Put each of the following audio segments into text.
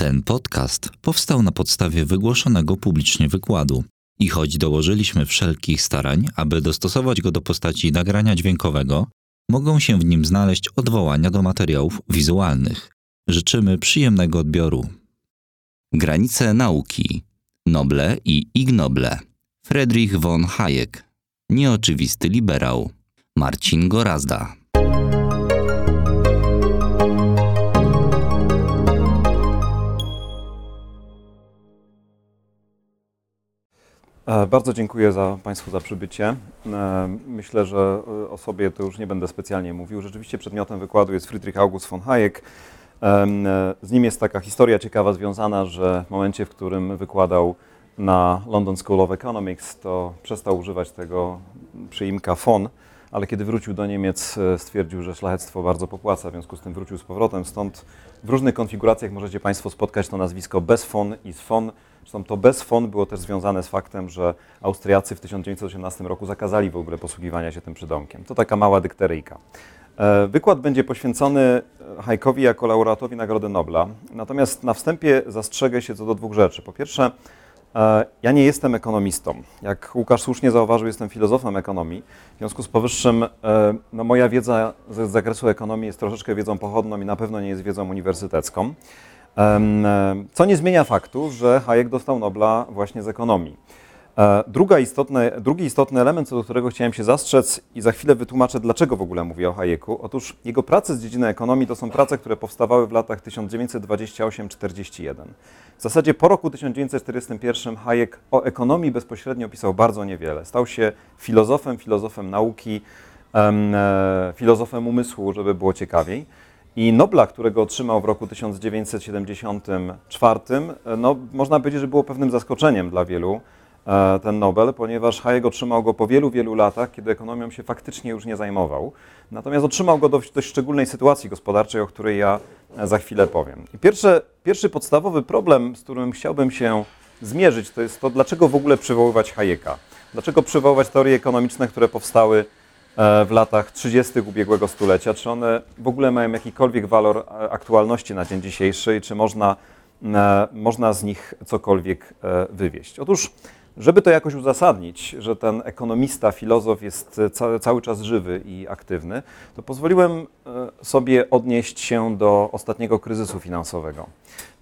Ten podcast powstał na podstawie wygłoszonego publicznie wykładu i choć dołożyliśmy wszelkich starań, aby dostosować go do postaci nagrania dźwiękowego, mogą się w nim znaleźć odwołania do materiałów wizualnych. Życzymy przyjemnego odbioru. Granice nauki. Noble i ignoble. Friedrich von Hayek. Nieoczywisty liberał. Marcin Gorazda. Bardzo dziękuję za Państwu za przybycie. E, Myślę, że e, o sobie to już nie będę specjalnie mówił. Rzeczywiście przedmiotem wykładu jest Friedrich August von Hayek. E, Z nim jest taka historia ciekawa związana, że w momencie, w którym wykładał na London School of Economics, to przestał używać tego przyimka von, ale kiedy wrócił do Niemiec, e, stwierdził, że szlachectwo bardzo popłaca, w związku z tym wrócił z powrotem. Stąd w różnych konfiguracjach możecie Państwo spotkać to nazwisko bez von i z von. Zresztą to bez von było też związane z faktem, że Austriacy w 1918 roku zakazali w ogóle posługiwania się tym przydomkiem. To taka mała dykteryjka. E, Wykład będzie poświęcony e, Haykowi jako laureatowi Nagrody Nobla. Natomiast na wstępie zastrzegę się co do dwóch rzeczy. Po pierwsze, e, ja nie jestem ekonomistą. Jak Łukasz słusznie zauważył, jestem filozofem ekonomii. W związku z powyższym no, moja wiedza z zakresu ekonomii jest troszeczkę wiedzą pochodną i na pewno nie jest wiedzą uniwersytecką. E, Co nie zmienia faktu, że Hayek dostał Nobla właśnie z ekonomii. E, Druga istotne, drugi istotny element, co do którego chciałem się zastrzec i za chwilę wytłumaczę, dlaczego w ogóle mówię o Hayeku. Otóż jego prace z dziedziny ekonomii to są prace, które powstawały w latach 1928-41. W zasadzie po roku 1941 Hayek o ekonomii bezpośrednio pisał bardzo niewiele. Stał się filozofem, filozofem nauki, e, filozofem umysłu, żeby było ciekawiej. I Nobla, którego otrzymał w roku 1974, e, no, można powiedzieć, że było pewnym zaskoczeniem dla wielu e, ten Nobel, ponieważ Hayek otrzymał go po wielu, wielu latach, kiedy ekonomią się faktycznie już nie zajmował. Natomiast otrzymał go do dość szczególnej sytuacji gospodarczej, o której ja e, za chwilę powiem. I pierwszy, podstawowy problem, z którym chciałbym się zmierzyć, to jest to, dlaczego w ogóle przywoływać Hayeka. Dlaczego przywoływać teorie ekonomiczne, które powstały w latach 30. ubiegłego stulecia? Czy one w ogóle mają jakikolwiek walor e, aktualności na dzień dzisiejszy i czy można, e, można z nich cokolwiek e, wywieść? Otóż, żeby to jakoś uzasadnić, że ten ekonomista, filozof jest e, ca cały czas żywy i aktywny, to pozwoliłem e, sobie odnieść się do ostatniego kryzysu finansowego.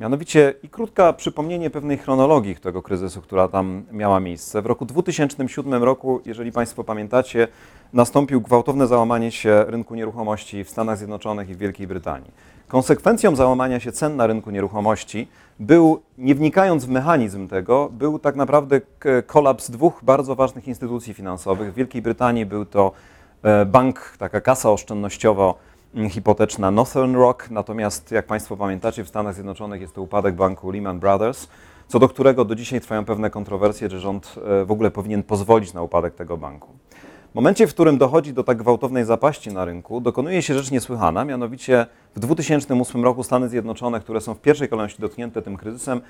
Mianowicie i krótka przypomnienie pewnej chronologii tego kryzysu, która tam miała miejsce. W roku 2007 roku, jeżeli Państwo pamiętacie, nastąpił gwałtowne załamanie się rynku nieruchomości w Stanach Zjednoczonych i w Wielkiej Brytanii. Konsekwencją załamania się cen na rynku nieruchomości był, nie wnikając w mechanizm tego, był tak naprawdę kolaps dwóch bardzo ważnych instytucji finansowych. W Wielkiej Brytanii był to e, bank, taka kasa oszczędnościowa mm, hipoteczna Northern Rock, natomiast jak Państwo pamiętacie, w Stanach Zjednoczonych jest to upadek banku Lehman Brothers, co do którego do dzisiaj trwają pewne kontrowersje, że rząd e, w ogóle powinien pozwolić na upadek tego banku. W momencie, w którym dochodzi do tak gwałtownej zapaści na rynku, dokonuje się rzecz niesłychana, mianowicie w 2008 roku Stany Zjednoczone, które są w pierwszej kolejności dotknięte tym kryzysem,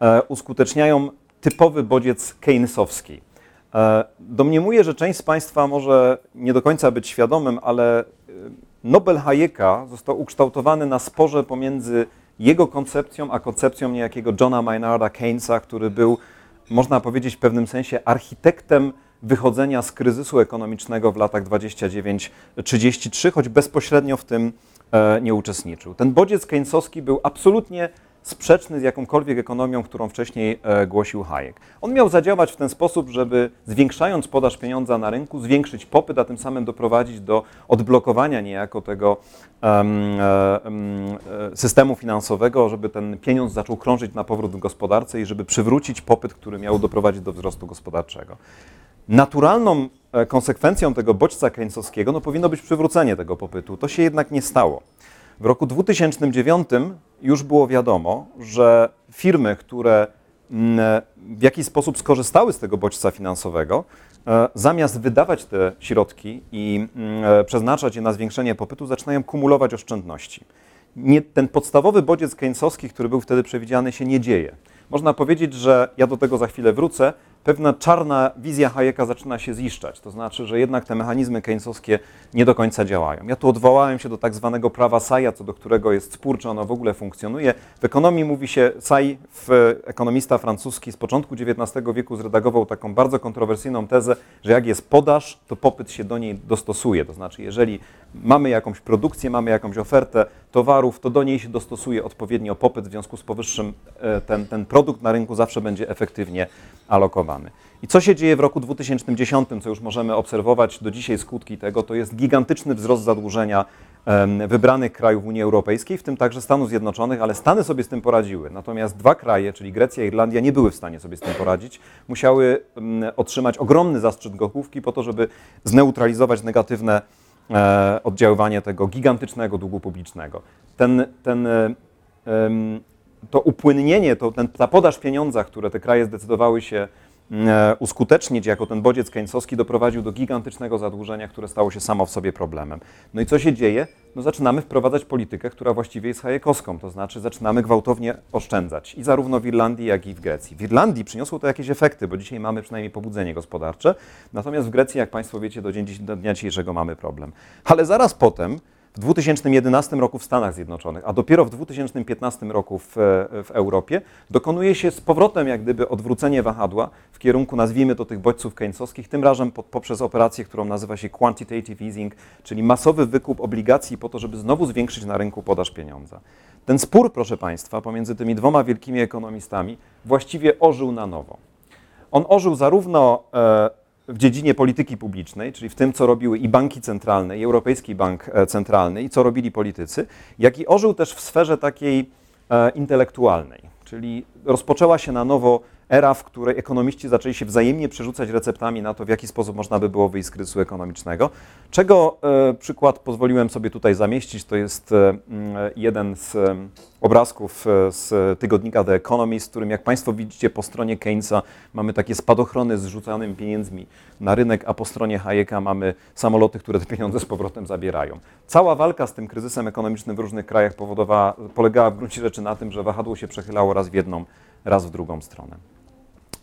e, uskuteczniają typowy bodziec keynesowski. E, domniemuję, że część z Państwa może nie do końca być świadomym, ale Nobel Hayeka został ukształtowany na sporze pomiędzy jego koncepcją, a koncepcją niejakiego Johna Maynarda Keynesa, który był, można powiedzieć, w pewnym sensie architektem wychodzenia z kryzysu ekonomicznego w latach 29-33, choć bezpośrednio w tym e, nie uczestniczył. Ten bodziec keynesowski był absolutnie sprzeczny z jakąkolwiek ekonomią, którą wcześniej e, głosił Hayek. On miał zadziałać w ten sposób, żeby zwiększając podaż pieniądza na rynku, zwiększyć popyt, a tym samym doprowadzić do odblokowania niejako tego e, e, systemu finansowego, żeby ten pieniądz zaczął krążyć na powrót w gospodarce i żeby przywrócić popyt, który miał doprowadzić do wzrostu gospodarczego. Naturalną konsekwencją tego bodźca keynesowskiego no, powinno być przywrócenie tego popytu. To się jednak nie stało. W roku 2009 już było wiadomo, że firmy, które mm, w jakiś sposób skorzystały z tego bodźca finansowego, e, zamiast wydawać te środki i mm, e, przeznaczać je na zwiększenie popytu, zaczynają kumulować oszczędności. Nie, ten podstawowy bodziec keynesowski, który był wtedy przewidziany, się nie dzieje. Można powiedzieć, że ja do tego za chwilę wrócę. Pewna czarna wizja Hayeka zaczyna się ziszczać. To znaczy, że jednak te mechanizmy keynesowskie nie do końca działają. Ja tu odwołałem się do tak zwanego prawa Saja, co do którego jest spór, czy ono w ogóle funkcjonuje. W ekonomii mówi się, Say, ekonomista francuski z początku XIX wieku zredagował taką bardzo kontrowersyjną tezę, że jak jest podaż, to popyt się do niej dostosuje. To znaczy, jeżeli mamy jakąś produkcję, mamy jakąś ofertę towarów, to do niej się dostosuje odpowiednio popyt, w związku z powyższym e, ten, ten produkt na rynku zawsze będzie efektywnie alokowany. I co się dzieje w roku 2010, co już możemy obserwować do dzisiaj skutki tego, to jest gigantyczny wzrost zadłużenia wybranych krajów Unii Europejskiej, w tym także Stanów Zjednoczonych, ale Stany sobie z tym poradziły. Natomiast dwa kraje, czyli Grecja i Irlandia, nie były w stanie sobie z tym poradzić. Musiały otrzymać ogromny zastrzyk gotówki po to, żeby zneutralizować negatywne oddziaływanie tego gigantycznego długu publicznego. Ten, ten, to upłynnienie, to, ten, ta podaż pieniądza, które te kraje zdecydowały się E, uskutecznić jako ten bodziec keńsowski doprowadził do gigantycznego zadłużenia, które stało się samo w sobie problemem. No i co się dzieje? No zaczynamy wprowadzać politykę, która właściwie jest hajekowską, to znaczy zaczynamy gwałtownie oszczędzać i zarówno w Irlandii, jak i w Grecji. W Irlandii przyniosło to jakieś efekty, bo dzisiaj mamy przynajmniej pobudzenie gospodarcze, natomiast w Grecji, jak Państwo wiecie, do, do dnia dzisiejszego mamy problem. Ale zaraz potem w 2011 roku w Stanach Zjednoczonych, a dopiero w 2015 roku w, w, Europie, dokonuje się z powrotem jak gdyby odwrócenie wahadła w kierunku, nazwijmy to, tych bodźców keynesowskich, tym razem po, poprzez operację, którą nazywa się quantitative easing, czyli masowy wykup obligacji po to, żeby znowu zwiększyć na rynku podaż pieniądza. Ten spór, proszę Państwa, pomiędzy tymi dwoma wielkimi ekonomistami właściwie ożył na nowo. On ożył zarówno e, w dziedzinie polityki publicznej, czyli w tym, co robiły i banki centralne, i Europejski Bank e, Centralny, i co robili politycy, jak i ożył też w sferze takiej e, intelektualnej, czyli rozpoczęła się na nowo era, w której ekonomiści zaczęli się wzajemnie przerzucać receptami na to, w jaki sposób można by było wyjść z kryzysu ekonomicznego. Czego e, przykład pozwoliłem sobie tutaj zamieścić, to jest e, mm, jeden z e, obrazków z tygodnika The Economist, w którym jak Państwo widzicie po stronie Keynesa mamy takie spadochrony z rzucanymi pieniędzmi na rynek, a po stronie Hayeka mamy samoloty, które te pieniądze z powrotem zabierają. Cała walka z tym kryzysem ekonomicznym w różnych krajach powodowała, polegała w gruncie rzeczy na tym, że wahadło się przechylało raz w jedną, raz w drugą stronę.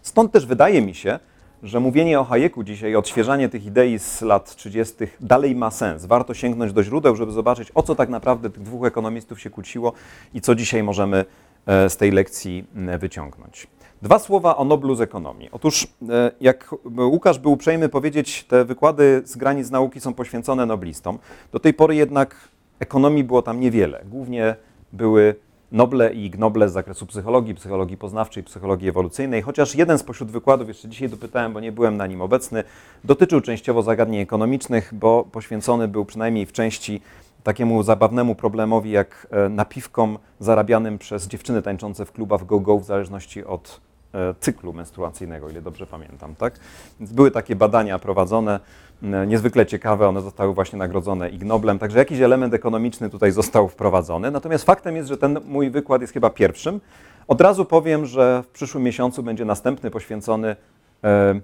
Stąd też wydaje mi się, że mówienie o Hayeku dzisiaj, odświeżanie tych idei z lat 30. dalej ma sens. Warto sięgnąć do źródeł, żeby zobaczyć, o co tak naprawdę tych dwóch ekonomistów się kłóciło i co dzisiaj możemy e, z tej lekcji wyciągnąć. Dwa słowa o Noblu z ekonomii. Otóż, e, jak Łukasz był uprzejmy powiedzieć, te wykłady z granic nauki są poświęcone noblistom. Do tej pory jednak ekonomii było tam niewiele. Głównie były Noble i Ignoble z zakresu psychologii, psychologii poznawczej, psychologii ewolucyjnej, chociaż jeden spośród wykładów, jeszcze dzisiaj dopytałem, bo nie byłem na nim obecny, dotyczył częściowo zagadnień ekonomicznych, bo poświęcony był przynajmniej w części takiemu zabawnemu problemowi jak e, napiwkom zarabianym przez dziewczyny tańczące w klubach go-go w zależności od E, cyklu menstruacyjnego, ile dobrze pamiętam. Tak? Więc były takie badania prowadzone, niezwykle ciekawe, one zostały właśnie nagrodzone Ig Noblem, także jakiś element ekonomiczny tutaj został wprowadzony. Natomiast faktem jest, że ten mój wykład jest chyba pierwszym. Od razu powiem, że w przyszłym miesiącu będzie następny poświęcony e,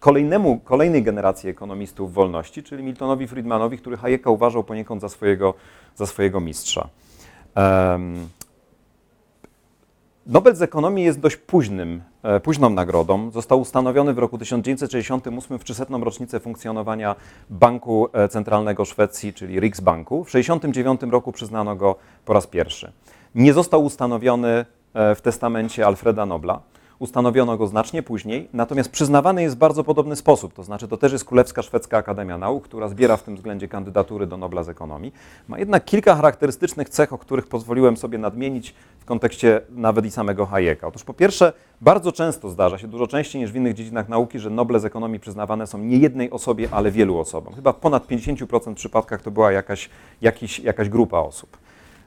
kolejnemu, kolejnej generacji ekonomistów wolności, czyli Miltonowi Friedmanowi, który Hayeka uważał poniekąd za swojego, za swojego mistrza. Nobel z ekonomii jest dość późnym, e, późną nagrodą. Został ustanowiony w roku 1968 w 300. rocznicę funkcjonowania Banku e, Centralnego Szwecji, czyli Riksbanku. W 1969 roku przyznano go po raz pierwszy. Nie został ustanowiony e, w testamencie Alfreda Nobla. Ustanowiono go znacznie później, natomiast przyznawany jest w bardzo podobny sposób. To znaczy, to też jest Królewska Szwedzka Akademia Nauk, która zbiera w tym względzie kandydatury do Nobla z ekonomii. Ma jednak kilka charakterystycznych cech, o których pozwoliłem sobie nadmienić w kontekście nawet i samego Hayeka. Otóż po pierwsze, bardzo często zdarza się, dużo częściej niż w innych dziedzinach nauki, że Noble z ekonomii przyznawane są nie jednej osobie, ale wielu osobom. Chyba ponad 50% przypadkach to była jakaś, jakiś, jakaś grupa osób.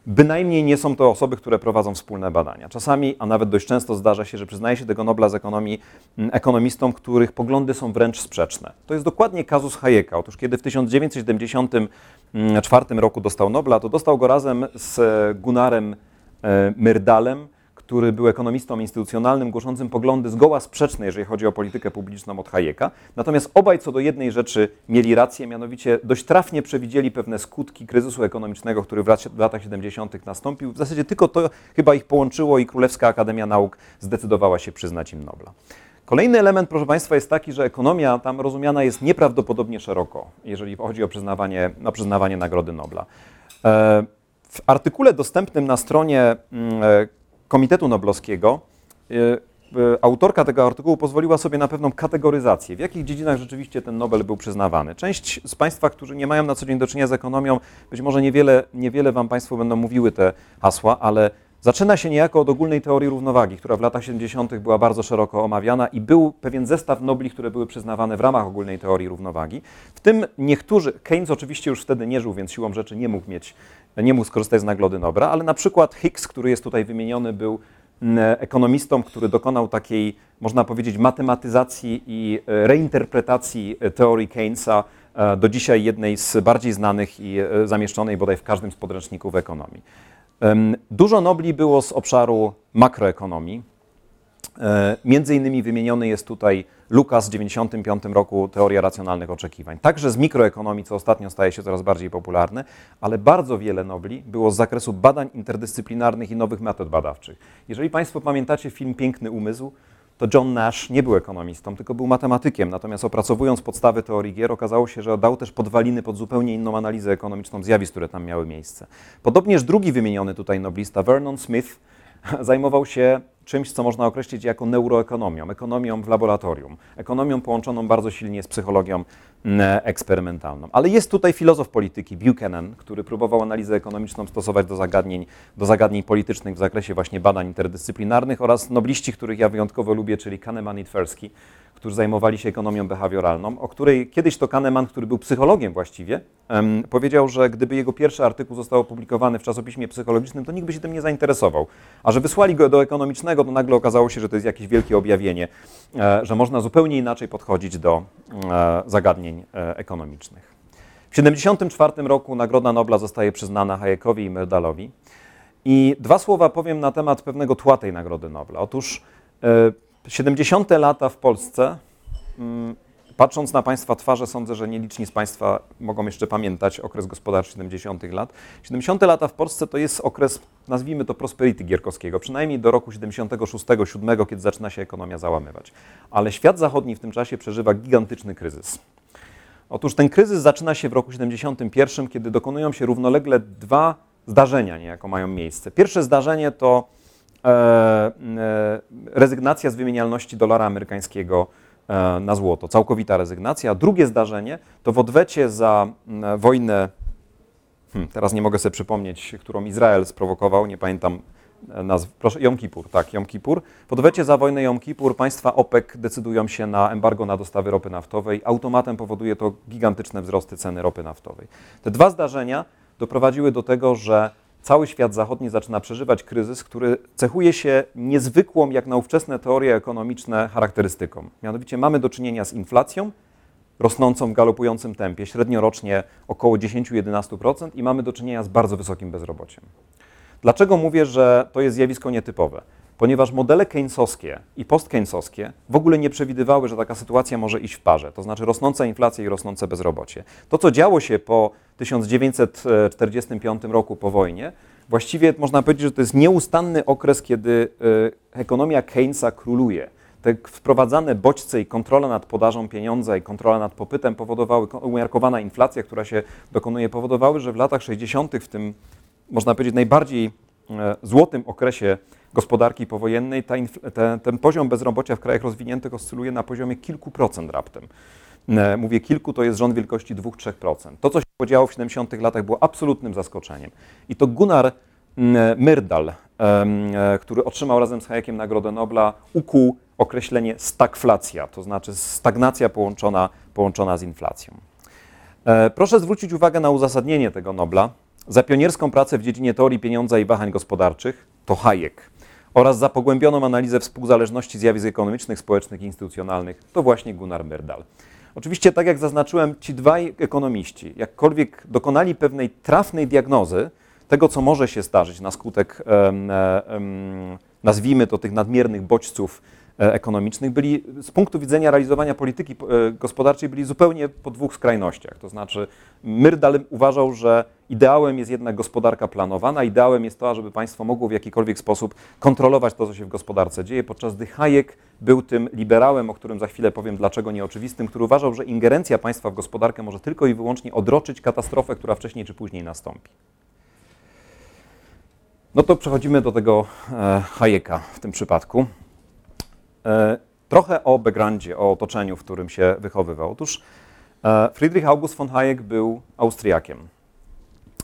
Bynajmniej nie są to osoby, które prowadzą wspólne badania. Czasami, a nawet dość często zdarza się, że przyznaje się tego Nobla z ekonomii mm, ekonomistom, których poglądy są wręcz sprzeczne. To jest dokładnie kazus Hayeka. Otóż kiedy w 1974 roku dostał Nobla, to dostał go razem z Gunnarem e, Myrdalem, który był ekonomistą instytucjonalnym, głoszącym poglądy zgoła sprzeczne, jeżeli chodzi o politykę publiczną od Hayeka. Natomiast obaj co do jednej rzeczy mieli rację, mianowicie dość trafnie przewidzieli pewne skutki kryzysu ekonomicznego, który w latach 70. nastąpił. W zasadzie tylko to chyba ich połączyło i Królewska Akademia Nauk zdecydowała się przyznać im Nobla. Kolejny element, proszę Państwa, jest taki, że ekonomia tam rozumiana jest nieprawdopodobnie szeroko, jeżeli chodzi o przyznawanie, na przyznawanie Nagrody Nobla. E, w artykule dostępnym na stronie mm, e, Komitetu Noblowskiego e, autorka tego artykułu pozwoliła sobie na pewną kategoryzację, w jakich dziedzinach rzeczywiście ten Nobel był przyznawany. Część z Państwa, którzy nie mają na co dzień do czynienia z ekonomią, być może niewiele, niewiele Wam Państwo będą mówiły te hasła, ale Zaczyna się niejako od ogólnej teorii równowagi, która w latach 70. była bardzo szeroko omawiana i był pewien zestaw nobli, które były przyznawane w ramach ogólnej teorii równowagi. W tym niektórzy, Keynes oczywiście już wtedy nie żył, więc siłą rzeczy nie mógł mieć, nie mógł skorzystać z nagrody Nobla, ale na przykład Hicks, który jest tutaj wymieniony, był ekonomistą, który dokonał takiej, można powiedzieć, matematyzacji i e, reinterpretacji e, teorii Keynesa, e, do dzisiaj jednej z bardziej znanych i zamieszczonej bodaj w każdym z podręczników ekonomii. Dużo nobli było z obszaru makroekonomii. E, między innymi wymieniony jest tutaj Lukas w 1995 roku Teoria racjonalnych oczekiwań. Także z mikroekonomii, co ostatnio staje się coraz bardziej popularne, ale bardzo wiele nobli było z zakresu badań interdyscyplinarnych i nowych metod badawczych. Jeżeli Państwo pamiętacie film Piękny Umysł, to John Nash nie był ekonomistą, tylko był matematykiem. Natomiast opracowując podstawy teorii gier, okazało się, że dał też podwaliny pod zupełnie inną analizę ekonomiczną zjawisk, które tam miały miejsce. Podobnież drugi wymieniony tutaj noblista, Vernon Smith, zajmował się czymś, co można określić jako neuroekonomią, ekonomią w laboratorium, ekonomią połączoną bardzo silnie z psychologią eksperymentalną. Ale jest tutaj filozof polityki Buchanan, który próbował analizę ekonomiczną stosować do zagadnień, do zagadnień politycznych w zakresie właśnie badań interdyscyplinarnych oraz nobliści, których ja wyjątkowo lubię, czyli Kahneman i Tversky, którzy zajmowali się ekonomią behawioralną, o której kiedyś to Kahneman, który był psychologiem właściwie, um, powiedział, że gdyby jego pierwszy artykuł został opublikowany w czasopiśmie psychologicznym, to nikt by się tym nie zainteresował. A że wysłali go do ekonomicznego, to nagle okazało się, że to jest jakieś wielkie objawienie, e, że można zupełnie inaczej podchodzić do e, zagadnień e, ekonomicznych. W 1974 roku Nagroda Nobla zostaje przyznana Hayekowi i Myrdalowi. I dwa słowa powiem na temat pewnego tła tej Nagrody Nobla. Otóż 70. lata w Polsce, mm, patrząc na Państwa twarze, sądzę, że nieliczni z Państwa mogą jeszcze pamiętać okres gospodarczy 70. lat. 70. lata w Polsce to jest okres, nazwijmy to prosperity Gierkowskiego, przynajmniej do roku 76-7, kiedy zaczyna się ekonomia załamywać. Ale świat zachodni w tym czasie przeżywa gigantyczny kryzys. Otóż ten kryzys zaczyna się w roku 71, kiedy dokonują się równolegle dwa zdarzenia niejako mają miejsce. Pierwsze zdarzenie to rezygnacja z wymienialności dolara amerykańskiego e, na złoto, całkowita rezygnacja. Drugie zdarzenie to w odwecie za wojnę, hmm, teraz nie mogę sobie przypomnieć, którą Izrael sprowokował, nie pamiętam nazw, proszę, Jom Kippur, tak, Jom Kippur. W odwecie za wojnę Jom Kippur państwa OPEC decydują się na embargo na dostawy ropy naftowej. Automatem powoduje to gigantyczne wzrosty ceny ropy naftowej. Te dwa zdarzenia doprowadziły do tego, że cały świat zachodni zaczyna przeżywać kryzys, który cechuje się niezwykłą, jak na ówczesne teorie ekonomiczne, charakterystyką. Mianowicie mamy do czynienia z inflacją rosnącą w galopującym tempie, średnio rocznie około 10-11% i mamy do czynienia z bardzo wysokim bezrobociem. Dlaczego mówię, że to jest zjawisko nietypowe? Ponieważ modele keynesowskie i post-keynesowskie w ogóle nie przewidywały, że taka sytuacja może iść w parze, to znaczy rosnąca inflacja i rosnące bezrobocie. To, co działo się po 1945 roku po wojnie, właściwie można powiedzieć, że to jest nieustanny okres, kiedy e, ekonomia Keynesa króluje. Te wprowadzane bodźce i kontrola nad podażą pieniądza i kontrola nad popytem powodowały, umiarkowana inflacja, która się dokonuje, powodowały, że w latach 60., w tym można powiedzieć najbardziej e, złotym okresie gospodarki powojennej ta te, ten poziom bezrobocia w krajach rozwiniętych oscyluje na poziomie kilku procent raptem. E, mówię kilku, to jest rząd wielkości 2-3%. To, co się podziało w 70 latach, było absolutnym zaskoczeniem. I to Gunnar Myrdal, e, który otrzymał razem z Hayekiem Nagrodę Nobla, ukuł określenie stagflacja, to znaczy stagnacja połączona, połączona z inflacją. E, proszę zwrócić uwagę na uzasadnienie tego Nobla. Za pionierską pracę w dziedzinie teorii pieniądza i wahań gospodarczych to Hayek oraz za pogłębioną analizę współzależności zjawisk ekonomicznych, społecznych i instytucjonalnych to właśnie Gunnar Myrdal. Oczywiście, tak jak zaznaczyłem, ci dwaj ekonomiści, jakkolwiek dokonali pewnej trafnej diagnozy tego, co może się zdarzyć na skutek, nazwijmy to, tych nadmiernych bodźców ekonomicznych byli z punktu widzenia realizowania polityki e, gospodarczej byli zupełnie po dwóch skrajnościach. To znaczy Myrdal uważał, że ideałem jest jednak gospodarka planowana, ideałem jest to, żeby państwo mogło w jakikolwiek sposób kontrolować to, co się w gospodarce dzieje, podczas gdy Hayek był tym liberałem, o którym za chwilę powiem dlaczego nieoczywistym, który uważał, że ingerencja państwa w gospodarkę może tylko i wyłącznie odroczyć katastrofę, która wcześniej czy później nastąpi. No to przechodzimy do tego e, Hayeka w tym przypadku. E, trochę o backgroundzie, o otoczeniu, w którym się wychowywał. Otóż e, Friedrich August von Hayek był Austriakiem.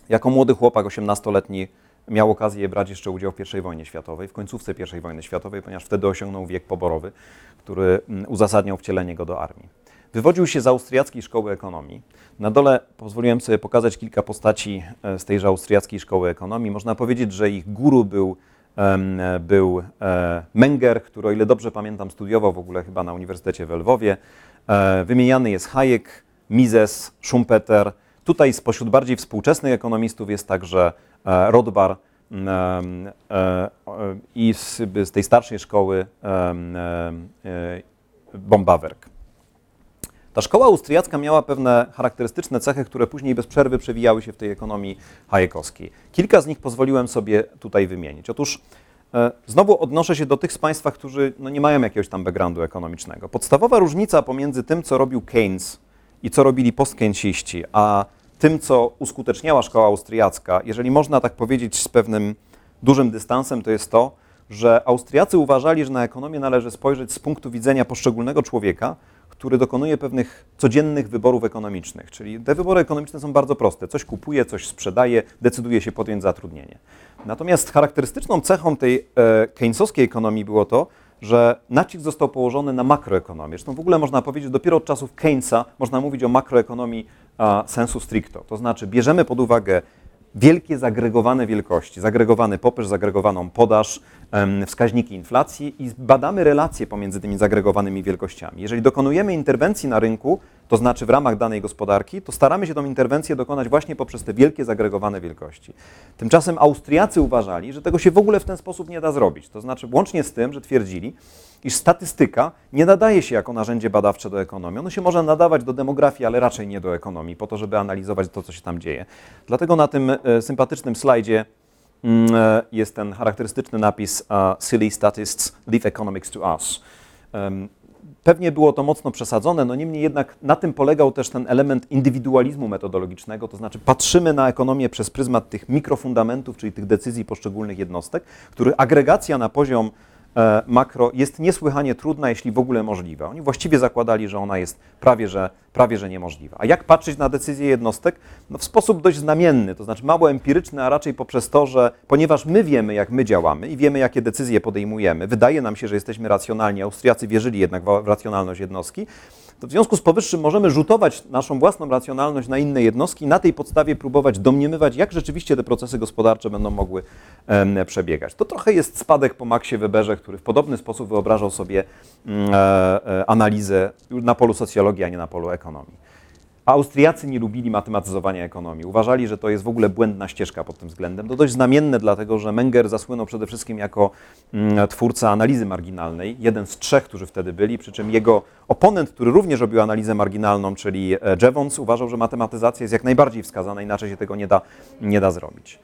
Jako młody chłopak, 18-letni, miał okazję brać jeszcze udział w I wojnie światowej, w końcówce I wojny światowej, ponieważ wtedy osiągnął wiek poborowy, który mm, uzasadniał wcielenie go do armii. Wywodził się z austriackiej szkoły ekonomii. Na dole pozwoliłem sobie pokazać kilka postaci e, z tejże austriackiej szkoły ekonomii. Można powiedzieć, że ich guru był, był e, Menger, który, o ile dobrze pamiętam, studiował w ogóle chyba na Uniwersytecie w Lwowie. E, wymieniany jest Hayek, Mises, Schumpeter. Tutaj spośród bardziej współczesnych ekonomistów jest także Rothbard i z, z tej starszej szkoły Bombawerk. Ta szkoła austriacka miała pewne charakterystyczne cechy, które później bez przerwy przewijały się w tej ekonomii hayekowskiej. Kilka z nich pozwoliłem sobie tutaj wymienić. Otóż e, Znowu odnoszę się do tych z Państwa, którzy no, nie mają jakiegoś tam backgroundu ekonomicznego. Podstawowa różnica pomiędzy tym, co robił Keynes i co robili postkeynesiści, a tym, co uskuteczniała szkoła austriacka, jeżeli można tak powiedzieć z pewnym dużym dystansem, to jest to, że Austriacy uważali, że na ekonomię należy spojrzeć z punktu widzenia poszczególnego człowieka, który dokonuje pewnych codziennych wyborów ekonomicznych. Czyli te wybory ekonomiczne są bardzo proste. Coś kupuje, coś sprzedaje, decyduje się podjąć zatrudnienie. Natomiast charakterystyczną cechą tej e, keynesowskiej ekonomii było to, że nacisk został położony na makroekonomię. Zresztą w ogóle można powiedzieć, że dopiero od czasów Keynesa można mówić o makroekonomii a, sensu stricto. To znaczy bierzemy pod uwagę wielkie zagregowane wielkości, zagregowany popyt, zagregowaną podaż, wskaźniki inflacji i badamy relacje pomiędzy tymi zagregowanymi wielkościami. Jeżeli dokonujemy interwencji na rynku, to znaczy w ramach danej gospodarki, to staramy się tą interwencję dokonać właśnie poprzez te wielkie zagregowane wielkości. Tymczasem Austriacy uważali, że tego się w ogóle w ten sposób nie da zrobić. To znaczy łącznie z tym, że twierdzili, iż statystyka nie nadaje się jako narzędzie badawcze do ekonomii. Ono się może nadawać do demografii, ale raczej nie do ekonomii, po to, żeby analizować to, co się tam dzieje. Dlatego na tym e, sympatycznym slajdzie mm, e, jest ten charakterystyczny napis Silly Statists Leave Economics to Us. Pewnie było to mocno przesadzone, no niemniej jednak na tym polegał też ten element indywidualizmu metodologicznego, to znaczy patrzymy na ekonomię przez pryzmat tych mikrofundamentów, czyli tych decyzji poszczególnych jednostek, których agregacja na poziom E, makro jest niesłychanie trudna, jeśli w ogóle możliwa. Oni właściwie zakładali, że ona jest prawie że, prawie, że niemożliwa. A jak patrzeć na decyzje jednostek? No w sposób dość znamienny, to znaczy mało empiryczny, a raczej poprzez to, że ponieważ my wiemy, jak my działamy i wiemy, jakie decyzje podejmujemy, wydaje nam się, że jesteśmy racjonalni, Austriacy wierzyli jednak w racjonalność jednostki, to w związku z powyższym możemy rzutować naszą własną racjonalność na inne jednostki i na tej podstawie próbować domniemywać, jak rzeczywiście te procesy gospodarcze będą mogły przebiegać. To trochę jest spadek po Maxie Weberze, który w podobny sposób wyobrażał sobie mm, e, e, analizę na polu socjologii, a nie na polu ekonomii. Austriacy nie lubili matematyzowania ekonomii. Uważali, że to jest w ogóle błędna ścieżka pod tym względem. To dość znamienne, dlatego że Menger zasłynął przede wszystkim jako mm, twórca analizy marginalnej, jeden z trzech, którzy wtedy byli, przy czym jego oponent, który również robił analizę marginalną, czyli e, Jevons, uważał, że matematyzacja jest jak najbardziej wskazana, inaczej się tego nie da, nie da zrobić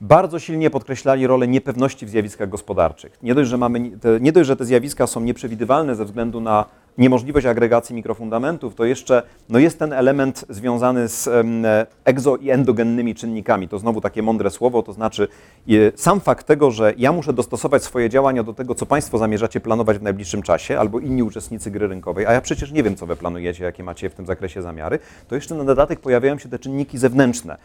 bardzo silnie podkreślali rolę niepewności w zjawiskach gospodarczych. Nie dość, że, mamy, nie dość, że te zjawiska są nieprzewidywalne ze względu na niemożliwość agregacji mikrofundamentów, to jeszcze no jest ten element związany z egzo- i endogennymi czynnikami. To znowu takie mądre słowo, to znaczy sam fakt tego, że ja muszę dostosować swoje działania do tego, co Państwo zamierzacie planować w najbliższym czasie, albo inni uczestnicy gry rynkowej, a ja przecież nie wiem, co Wy planujecie, jakie macie w tym zakresie zamiary, to jeszcze na dodatek pojawiają się te czynniki zewnętrzne.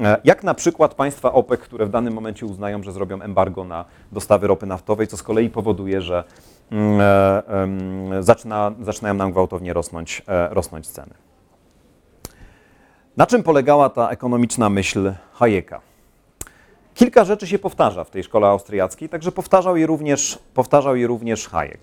E, jak na przykład państwa OPEC, które w danym momencie uznają, że zrobią embargo na dostawy ropy naftowej, co z kolei powoduje, że mm, e, zaczyna, zaczynają nam gwałtownie rosnąć, e, rosnąć ceny. Na czym polegała ta ekonomiczna myśl Hayeka? Kilka rzeczy się powtarza w tej szkole austriackiej, także powtarzał je również, powtarzał je również Hayek.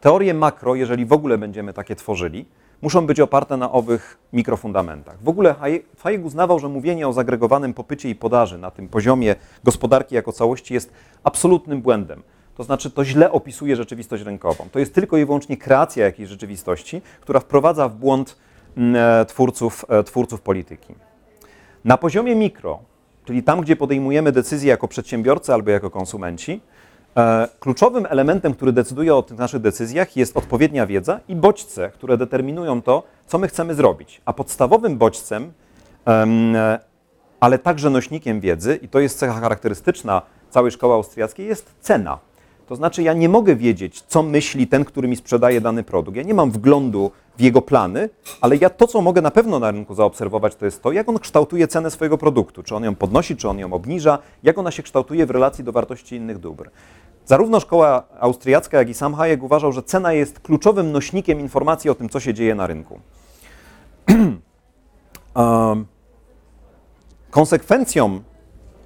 Teorie makro, jeżeli w ogóle będziemy takie tworzyli, muszą być oparte na owych mikrofundamentach. W ogóle Hayek uznawał, że mówienie o zagregowanym popycie i podaży na tym poziomie gospodarki jako całości jest absolutnym błędem. to znaczy to źle opisuje rzeczywistość rynkową. To jest tylko i wyłącznie kreacja jakiejś rzeczywistości, która wprowadza w błąd mm, twórców, twórców polityki. Na poziomie mikro, czyli tam, gdzie podejmujemy decyzje jako przedsiębiorcy albo jako konsumenci, E, kluczowym elementem, który decyduje o tych naszych decyzjach, jest odpowiednia wiedza i bodźce, które determinują to, co my chcemy zrobić. A podstawowym bodźcem, ale także nośnikiem wiedzy, i to jest cecha charakterystyczna całej szkoły austriackiej, jest cena. To znaczy, ja nie mogę wiedzieć, co myśli ten, który mi sprzedaje dany produkt. Ja nie mam wglądu w jego plany, ale ja to, co mogę na pewno na rynku zaobserwować, to jest to, jak on kształtuje cenę swojego produktu. Czy on ją podnosi, czy on ją obniża, jak ona się kształtuje w relacji do wartości innych dóbr. Zarówno szkoła austriacka, jak i sam Hayek uważał, że cena jest kluczowym nośnikiem informacji o tym, co się dzieje na rynku. Konsekwencją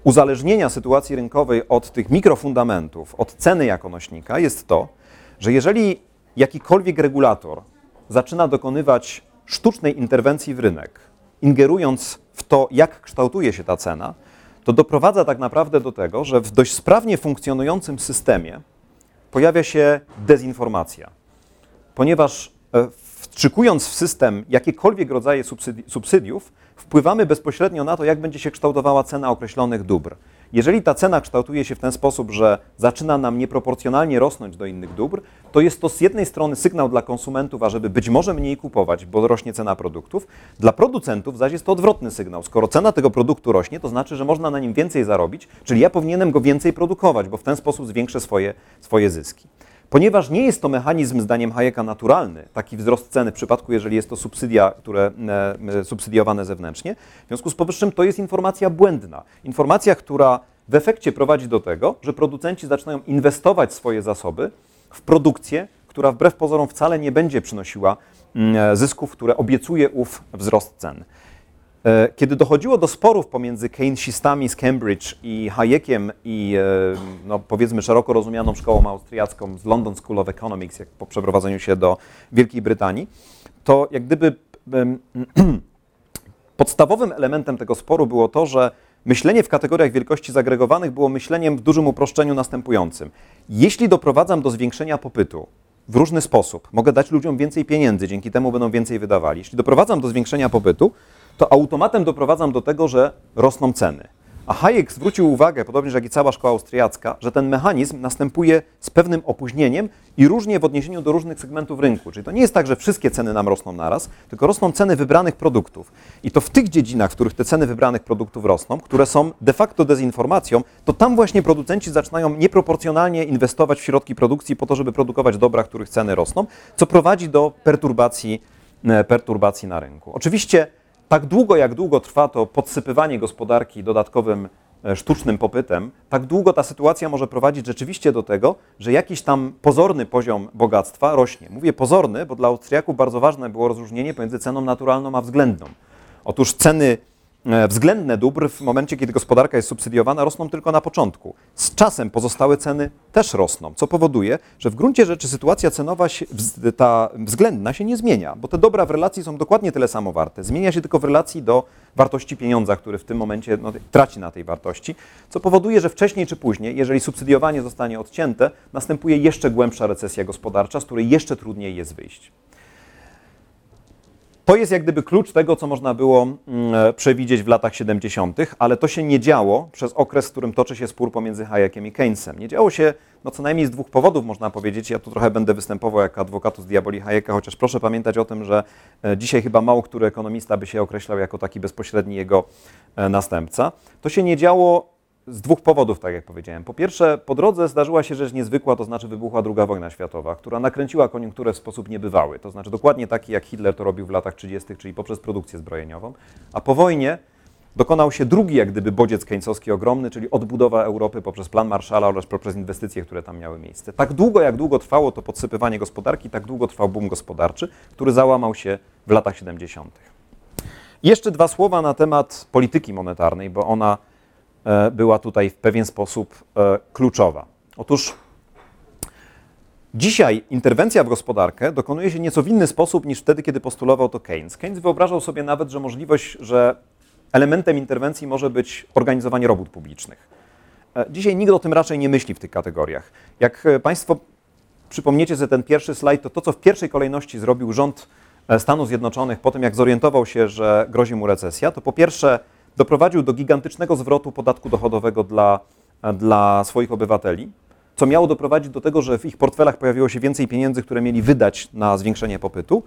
uzależnienia sytuacji rynkowej od tych mikrofundamentów, od ceny jako nośnika jest to, że jeżeli jakikolwiek regulator zaczyna dokonywać sztucznej interwencji w rynek, ingerując w to, jak kształtuje się ta cena, to doprowadza tak naprawdę do tego, że w dość sprawnie funkcjonującym systemie pojawia się dezinformacja. Ponieważ e, wstrzykując w system jakiekolwiek rodzaje subsydiów, wpływamy bezpośrednio na to, jak będzie się kształtowała cena określonych dóbr. Jeżeli ta cena kształtuje się w ten sposób, że zaczyna nam nieproporcjonalnie rosnąć do innych dóbr, to jest to z jednej strony sygnał dla konsumentów, ażeby być może mniej kupować, bo rośnie cena produktów. Dla producentów zaś jest to odwrotny sygnał. Skoro cena tego produktu rośnie, to znaczy, że można na nim więcej zarobić, czyli ja powinienem go więcej produkować, bo w ten sposób zwiększę swoje, swoje zyski. Ponieważ nie jest to mechanizm, zdaniem Hayeka, naturalny, taki wzrost ceny w przypadku, jeżeli jest to subsydia, które e, subsydiowane zewnętrznie, w związku z powyższym to jest informacja błędna. Informacja, która w efekcie prowadzi do tego, że producenci zaczynają inwestować swoje zasoby w produkcję, która wbrew pozorom wcale nie będzie przynosiła e, zysków, które obiecuje ów wzrost cen. E, kiedy dochodziło do sporów pomiędzy Keynesistami z Cambridge i Hayekiem i e, no, powiedzmy szeroko rozumianą szkołą austriacką z London School of Economics, jak po przeprowadzeniu się do Wielkiej Brytanii, to jak gdyby podstawowym elementem tego sporu było to, że myślenie w kategoriach wielkości zagregowanych było myśleniem w dużym uproszczeniu następującym. Jeśli doprowadzam do zwiększenia popytu w różny sposób, mogę dać ludziom więcej pieniędzy, dzięki temu będą więcej wydawali. Jeśli doprowadzam do zwiększenia popytu, to automatem doprowadzam do tego, że rosną ceny. A Hayek zwrócił uwagę, podobnie jak i cała szkoła austriacka, że ten mechanizm następuje z pewnym opóźnieniem i różnie w odniesieniu do różnych segmentów rynku. Czyli to nie jest tak, że wszystkie ceny nam rosną naraz, tylko rosną ceny wybranych produktów. I to w tych dziedzinach, w których te ceny wybranych produktów rosną, które są de facto dezinformacją, to tam właśnie producenci zaczynają nieproporcjonalnie inwestować w środki produkcji po to, żeby produkować dobra, których ceny rosną, co prowadzi do perturbacji, e, perturbacji na rynku. Oczywiście tak długo, jak długo trwa to podsypywanie gospodarki dodatkowym e, sztucznym popytem, tak długo ta sytuacja może prowadzić rzeczywiście do tego, że jakiś tam pozorny poziom bogactwa rośnie. Mówię pozorny, bo dla Austriaków bardzo ważne było rozróżnienie pomiędzy ceną naturalną a względną. Otóż ceny względne dóbr w momencie, kiedy gospodarka jest subsydiowana, rosną tylko na początku. Z czasem pozostałe ceny też rosną, co powoduje, że w gruncie rzeczy sytuacja cenowa, ta względna się nie zmienia, bo te dobra w relacji są dokładnie tyle samo warte. Zmienia się tylko w relacji do wartości pieniądza, który w tym momencie no, traci na tej wartości, co powoduje, że wcześniej czy później, jeżeli subsydiowanie zostanie odcięte, następuje jeszcze głębsza recesja gospodarcza, z której jeszcze trudniej jest wyjść. To jest jak gdyby klucz tego, co można było mm, e, przewidzieć w latach 70., ale to się nie działo przez okres, w którym toczy się spór pomiędzy Hayekiem i Keynesem. Nie działo się no, co najmniej z dwóch powodów, można powiedzieć. Ja tu trochę będę występował jako adwokatus diaboli Hayeka, chociaż proszę pamiętać o tym, że e, dzisiaj chyba mało który ekonomista by się określał jako taki bezpośredni jego e, następca. To się nie działo z dwóch powodów, tak jak powiedziałem. Po pierwsze, po drodze zdarzyła się rzecz niezwykła, to znaczy wybuchła II wojna światowa, która nakręciła koniunkturę w sposób niebywały, to znaczy dokładnie taki, jak Hitler to robił w latach 30., czyli poprzez produkcję zbrojeniową. A po wojnie dokonał się drugi, jak gdyby, bodziec keynesowski ogromny, czyli odbudowa Europy poprzez plan Marshalla oraz poprzez inwestycje, które tam miały miejsce. Tak długo, jak długo trwało to podsypywanie gospodarki, tak długo trwał boom gospodarczy, który załamał się w latach 70. jeszcze dwa słowa na temat polityki monetarnej, bo ona była tutaj w pewien sposób e, kluczowa. Otóż dzisiaj interwencja w gospodarkę dokonuje się nieco w inny sposób niż wtedy, kiedy postulował to Keynes. Keynes wyobrażał sobie nawet, że możliwość, że elementem interwencji może być organizowanie robót publicznych. E, dzisiaj nikt o tym raczej nie myśli w tych kategoriach. Jak e, Państwo przypomniecie sobie ten pierwszy slajd, to to, co w pierwszej kolejności zrobił rząd e, Stanów Zjednoczonych po tym, jak zorientował się, że grozi mu recesja, to po pierwsze doprowadził do gigantycznego zwrotu podatku dochodowego dla, dla swoich obywateli, co miało doprowadzić do tego, że w ich portfelach pojawiło się więcej pieniędzy, które mieli wydać na zwiększenie popytu.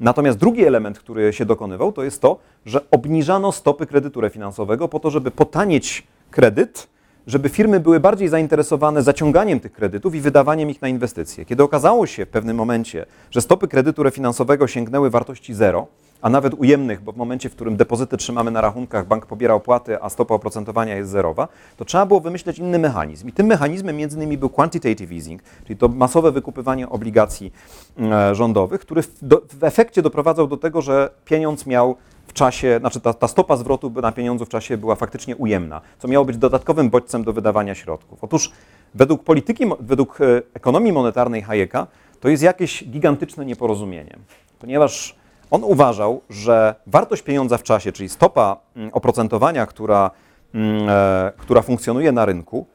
Natomiast drugi element, który się dokonywał, to jest to, że obniżano stopy kredytu refinansowego po to, żeby potanieć kredyt, żeby firmy były bardziej zainteresowane zaciąganiem tych kredytów i wydawaniem ich na inwestycje. Kiedy okazało się w pewnym momencie, że stopy kredytu refinansowego sięgnęły wartości zero, a nawet ujemnych, bo w momencie, w którym depozyty trzymamy na rachunkach, bank pobiera opłaty, a stopa oprocentowania jest zerowa, to trzeba było wymyśleć inny mechanizm. I tym mechanizmem między innymi był quantitative easing, czyli to masowe wykupywanie obligacji e, rządowych, który w, do, w efekcie doprowadzał do tego, że pieniądz miał w czasie, znaczy ta, ta, stopa zwrotu na pieniądzu w czasie była faktycznie ujemna, co miało być dodatkowym bodźcem do wydawania środków. Otóż według polityki, według e, ekonomii monetarnej Hayeka to jest jakieś gigantyczne nieporozumienie, ponieważ on uważał, że wartość pieniądza w czasie, czyli stopa mm, oprocentowania, która, mm, e, która funkcjonuje na rynku,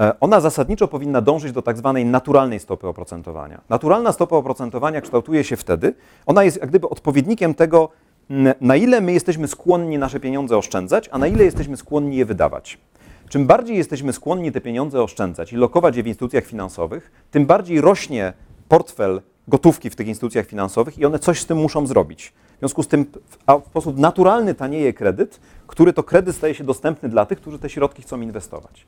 e, ona zasadniczo powinna dążyć do tak zwanej naturalnej stopy oprocentowania. Naturalna stopa oprocentowania kształtuje się wtedy, ona jest jak gdyby odpowiednikiem tego, na ile my jesteśmy skłonni nasze pieniądze oszczędzać, a na ile jesteśmy skłonni je wydawać. Czym bardziej jesteśmy skłonni te pieniądze oszczędzać i lokować je w instytucjach finansowych, tym bardziej rośnie portfel gotówki w tych instytucjach finansowych i one coś z tym muszą zrobić. W związku z tym w sposób naturalny tanieje kredyt, który to kredyt staje się dostępny dla tych, którzy te środki chcą inwestować.